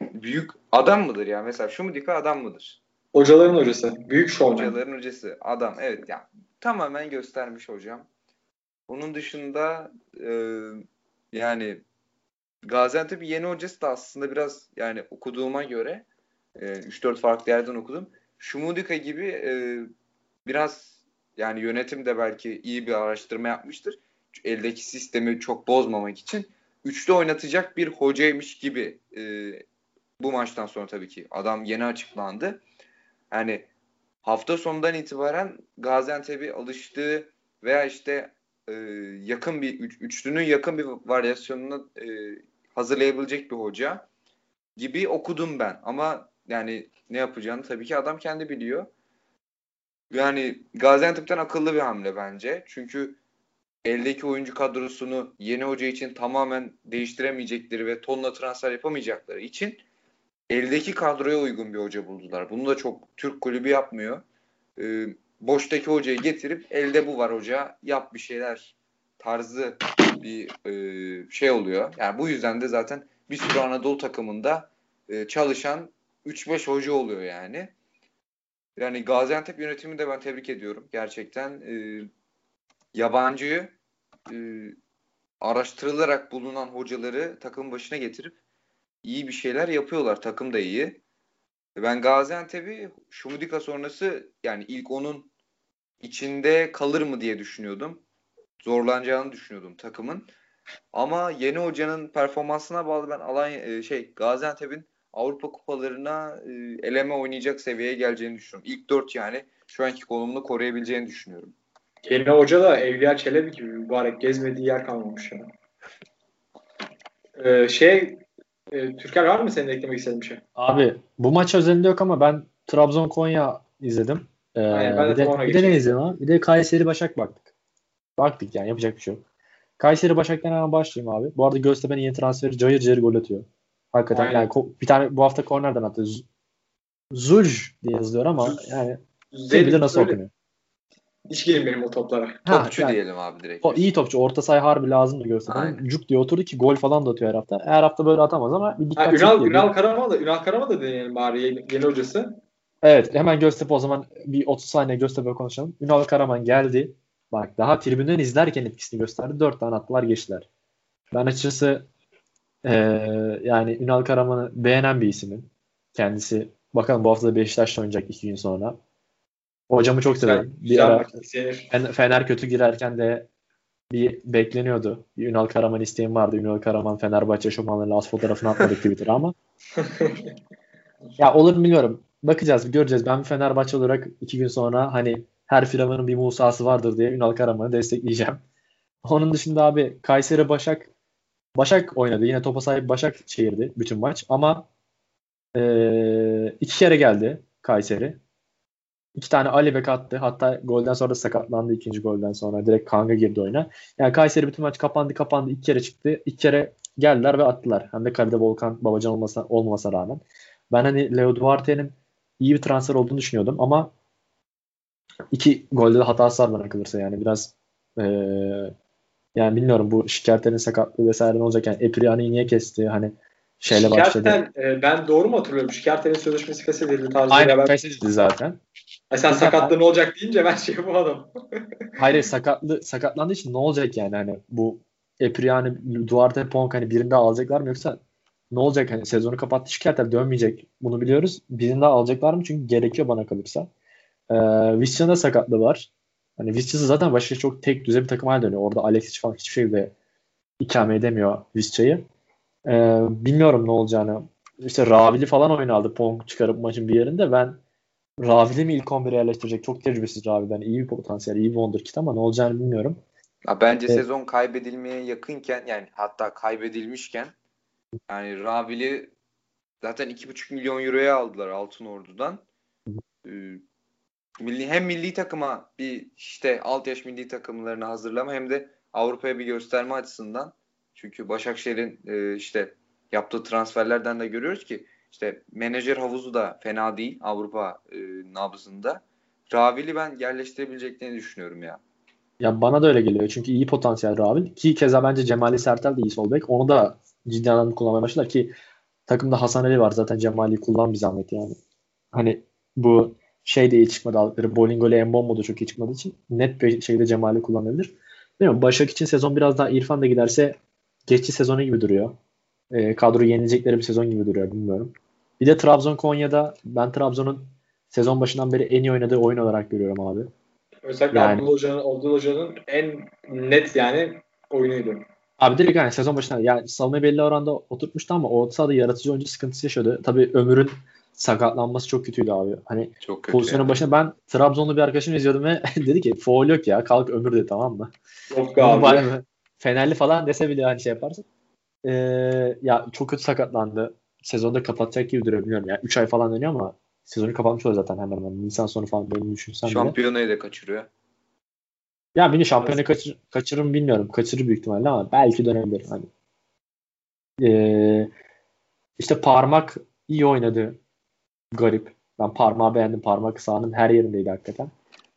büyük adam mıdır ya? Mesela Şumutika adam mıdır? Hocaların hocası. Büyük şovmen. Hocaların hocası. Adam. Evet ya. Tamamen göstermiş hocam. Onun dışında e, yani Gaziantep'in yeni hocası da aslında biraz yani okuduğuma göre e, 3-4 farklı yerden okudum. Şumudika gibi e, biraz yani yönetim de belki iyi bir araştırma yapmıştır. Eldeki sistemi çok bozmamak için üçlü oynatacak bir hocaymış gibi e, bu maçtan sonra tabii ki adam yeni açıklandı. Yani hafta sonundan itibaren Gaziantep'i alıştığı veya işte e, yakın bir üç, üçlünün yakın bir varyasyonunu e, hazırlayabilecek bir hoca gibi okudum ben. Ama yani ne yapacağını tabii ki adam kendi biliyor. Yani Gaziantep'ten akıllı bir hamle bence. Çünkü eldeki oyuncu kadrosunu yeni hoca için tamamen değiştiremeyecekleri ve tonla transfer yapamayacakları için eldeki kadroya uygun bir hoca buldular. Bunu da çok Türk kulübü yapmıyor. Ee, boştaki hocayı getirip elde bu var hoca yap bir şeyler tarzı bir e, şey oluyor. Yani bu yüzden de zaten bir sürü Anadolu takımında e, çalışan 3-5 hoca oluyor yani. Yani Gaziantep yönetimini de ben tebrik ediyorum. Gerçekten e, yabancıyı e, araştırılarak bulunan hocaları takım başına getirip iyi bir şeyler yapıyorlar. Takım da iyi. Ben Gaziantep'i Şumudika sonrası yani ilk onun içinde kalır mı diye düşünüyordum. Zorlanacağını düşünüyordum takımın. Ama yeni hocanın performansına bağlı ben Alanya e, şey Gaziantep'in Avrupa kupalarına e, eleme oynayacak seviyeye geleceğini düşünüyorum. İlk dört yani şu anki konumunu koruyabileceğini düşünüyorum. Yeni hoca da Evliya Çelebi gibi mübarek gezmediği yer kalmamış ya. Ee, şey e, Türker var mı senin eklemek istediğin bir şey? Abi bu maç özelinde yok ama ben Trabzon Konya izledim. Ee, Aynen, ben de bir, de, bir de ne izledim abi? Bir de Kayseri Başak baktık. Baktık yani yapacak bir şey yok. Kayseri Başak'tan hemen başlayayım abi. Bu arada Göztepe'nin yeni transferi cayır cayır gol atıyor. Hakikaten Aynen. yani bir tane bu hafta kornerden attı. Zulj diye yazılıyor ama yani kim bilir nasıl okunuyor. Hiç girmeyelim o toplara. Ha, Topçu yani- diyelim abi direkt. O iyi topçu. Orta saha harbi lazım da Göztepe'nin. Cuk diye oturdu ki gol falan da atıyor her hafta. Her hafta böyle atamaz ama bir Ha, dikkat Ünal, çekiyor. Ünal Karama da Ünal Karama da deneyelim bari yeni, yeni hocası. Evet hemen Göztepe o zaman bir 30 saniye Göztepe konuşalım. Ünal Karaman geldi. Bak daha tribünden izlerken etkisini gösterdi. 4 tane attılar geçtiler. Ben açıkçası eee, yani Ünal Karaman'ı beğenen bir isimim. Kendisi bakalım bu hafta da Beşiktaş'ta oynayacak 2 gün sonra. Hocamı çok severim. Bir güzel ara bak, izlenir. Fen- Fener kötü girerken de bir bekleniyordu. Bir Ünal Karaman isteğim vardı. Ünal Karaman Fenerbahçe şomanlarıyla az fotoğrafını atmadık Twitter'a ama. ya olur bilmiyorum. Bakacağız, göreceğiz. Ben Fenerbahçe olarak iki gün sonra hani her firavunun bir Musa'sı vardır diye Ünal Karaman'ı destekleyeceğim. Onun dışında abi Kayseri Başak Başak oynadı. Yine topa sahip Başak çevirdi bütün maç ama eee, iki kere geldi Kayseri. İki tane Ali Bek attı. Hatta golden sonra sakatlandı ikinci golden sonra. Direkt Kanga girdi oyuna. Yani Kayseri bütün maç kapandı kapandı. iki kere çıktı. İki kere geldiler ve attılar. Hem de kalede Volkan Babacan olmasa, olmasa rağmen. Ben hani Leo Duarte'nin iyi bir transfer olduğunu düşünüyordum ama iki golde de hatası var bana kalırsa yani biraz eee, yani bilmiyorum bu Şikertel'in sakatlığı vesaire ne olacak yani Epriani'yi niye kesti hani şeyle başladı. Şikertel, e, ben doğru mu hatırlıyorum? Şikertel'in sözleşmesi feshedildi Aynen haber. feshedildi zaten. Ay sen sakatlığın olacak deyince ben şey yapamadım. Hayır sakatlı sakatlandığı için ne olacak yani hani bu Epriani, Duarte, Ponk hani birinde alacaklar mı yoksa ne olacak hani sezonu kapattı Şikertel dönmeyecek bunu biliyoruz. Birinde alacaklar mı çünkü gerekiyor bana kalırsa. Ee, Visca'nın da sakatlığı var. Hani Visca'sı zaten başka çok tek düze bir takım haline dönüyor. Orada Alexic falan hiçbir şekilde ikame edemiyor Visca'yı. Ee, bilmiyorum ne olacağını. İşte Ravili falan oyunu aldı Ponk çıkarıp maçın bir yerinde. Ben Ravili mi ilk 11'e yerleştirecek? Çok tecrübesiz Ravili'den. iyi bir potansiyel, iyi bir wonderkid ama ne olacağını bilmiyorum. Ya bence Evet. sezon kaybedilmeye yakınken yani hatta kaybedilmişken yani Rabili zaten 2,5 milyon euroya aldılar Altın Ordu'dan. Ee, milli, hem milli takıma bir işte alt yaş milli takımlarını hazırlama hem de Avrupa'ya bir gösterme açısından. Çünkü Başakşehir'in e, işte yaptığı transferlerden de görüyoruz ki işte menajer havuzu da fena değil Avrupa e, nabzında. Ravili ben yerleştirebileceklerini düşünüyorum ya. Ya bana da öyle geliyor. Çünkü iyi potansiyel Ravil. Ki keza bence Cemali Sertel de iyi sol bek. Onu da ciddi anlamda kullanmaya başladılar ki takımda Hasan Ali var. Zaten Cemali'yi kullan bir zahmet yani. Hani bu şey de iyi çıkmadı aldıkları. Bolingo ile Mbombo da çok iyi çıkmadığı için net bir şekilde Cemali kullanabilir. Bilmiyorum. Başak için sezon biraz daha İrfan da giderse geçici sezonu gibi duruyor. E, kadro yenilecekleri bir sezon gibi duruyor. Bilmiyorum. Bir de Trabzon Konya'da ben Trabzon'un sezon başından beri en iyi oynadığı oyun olarak görüyorum abi. Özellikle Yani- Abdullah Hoca'nın, Abdullah Hoca'nın en net yani oyunuydu. Abi direkt yani sezon başında yani savunmayı belli oranda oturtmuştu ama orta sahada yaratıcı oyuncu sıkıntısı yaşadı. Tabii Ömür'ün sakatlanması çok kötüydü abi. Hani Çok kötü. pozisyonun yani. başında ben Trabzonlu bir arkadaşım izliyordum ve dedi ki foul yok ya kalk Ömür dedi tamam mı? Yok abi. Fenerli falan dese bile hani şey yaparsın. Ee, ya çok kötü sakatlandı. Sezonda kapatacak gibi duruyor bilmiyorum. Yani 3 ay falan dönüyor ama sezonu kapatmış oluyor zaten hemen hemen. Nisan sonu falan düşünsem bile. Şampiyonayı da kaçırıyor. Ya beni şampiyonu kaçır, kaçırır mı bilmiyorum. Kaçırır büyük ihtimalle ama belki dönebilir. Hani. Ee, işte parmak iyi oynadı. Garip. Ben parmağı beğendim. Parmak sahanın her yerindeydi hakikaten.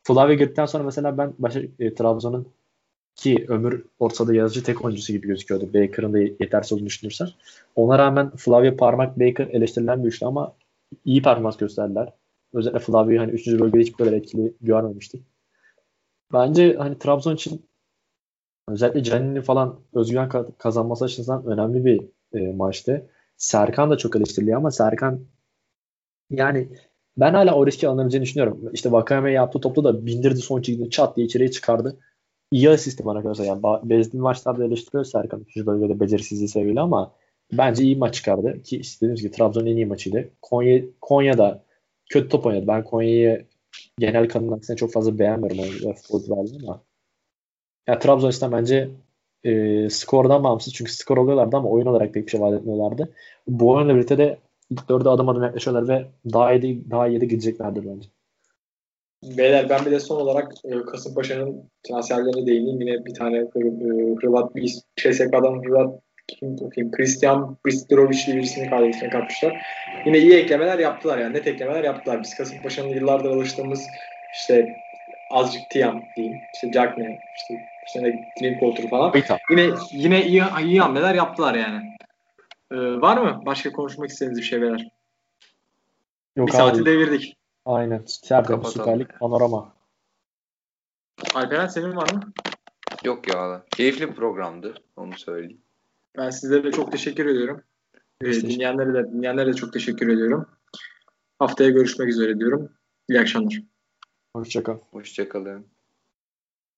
Flavia girdikten sonra mesela ben başa, e, Trabzon'un ki ömür ortada yazıcı tek oyuncusu gibi gözüküyordu. Baker'ın da yetersiz olduğunu düşünürsen. Ona rağmen Flavia Parmak Baker eleştirilen bir üçlü ama iyi performans gösterdiler. Özellikle Flavia'yı hani 3. bölgede hiç böyle etkili görmemiştik. Bence hani Trabzon için özellikle Canini falan özgüven kazanması açısından önemli bir e, maçtı. Serkan da çok eleştiriliyor ama Serkan yani ben hala o riski alınabileceğini düşünüyorum. İşte Vakame yaptığı topta da bindirdi son çizgide çat diye içeriye çıkardı. İyi asisti bana göre. Yani bezdiğim maçlarda eleştiriyor Serkan. Üçüncü bölgede becerisizliği seviyle ama bence iyi maç çıkardı. Ki istediğimiz gibi Trabzon'un en iyi maçıydı. Konya, Konya'da kötü top oynadı. Ben Konya'yı genel kanının aksine çok fazla beğenmiyorum o futbolcularla ama yani Trabzon bence e, skordan bağımsız çünkü skor alıyorlardı ama oyun olarak pek bir şey vaat etmiyorlardı. Bu oyunla birlikte de ilk dörde adım adım yaklaşıyorlar ve daha iyi daha iyi de gideceklerdir bence. Beyler ben bir de son olarak e, Kasımpaşa'nın transferlerine değineyim. Yine bir tane e, Hırvat bir CSK'dan Hırvat kim bakayım Christian Bristrovic diye birisini kadrosuna katmışlar. Yine iyi eklemeler yaptılar yani net eklemeler yaptılar. Biz Kasımpaşa'nın yıllardır alıştığımız işte azıcık Tiam diyeyim. İşte Jack ne, işte işte Drinkwater falan. Yine yine iyi iyi hamleler yaptılar yani. Ee, var mı başka konuşmak istediğiniz bir şey beyler? Yok bir abi. saati devirdik. Aynen. Tertemiz Süper Lig panorama. Alperen senin var mı? Yok ya. Keyifli bir programdı. Onu söyleyeyim. Ben sizlere de çok teşekkür ediyorum. Ee, dinleyenlere de dinleyenlere de çok teşekkür ediyorum. Haftaya görüşmek üzere diyorum. İyi akşamlar. Hoşçakal. Hoşçakalın.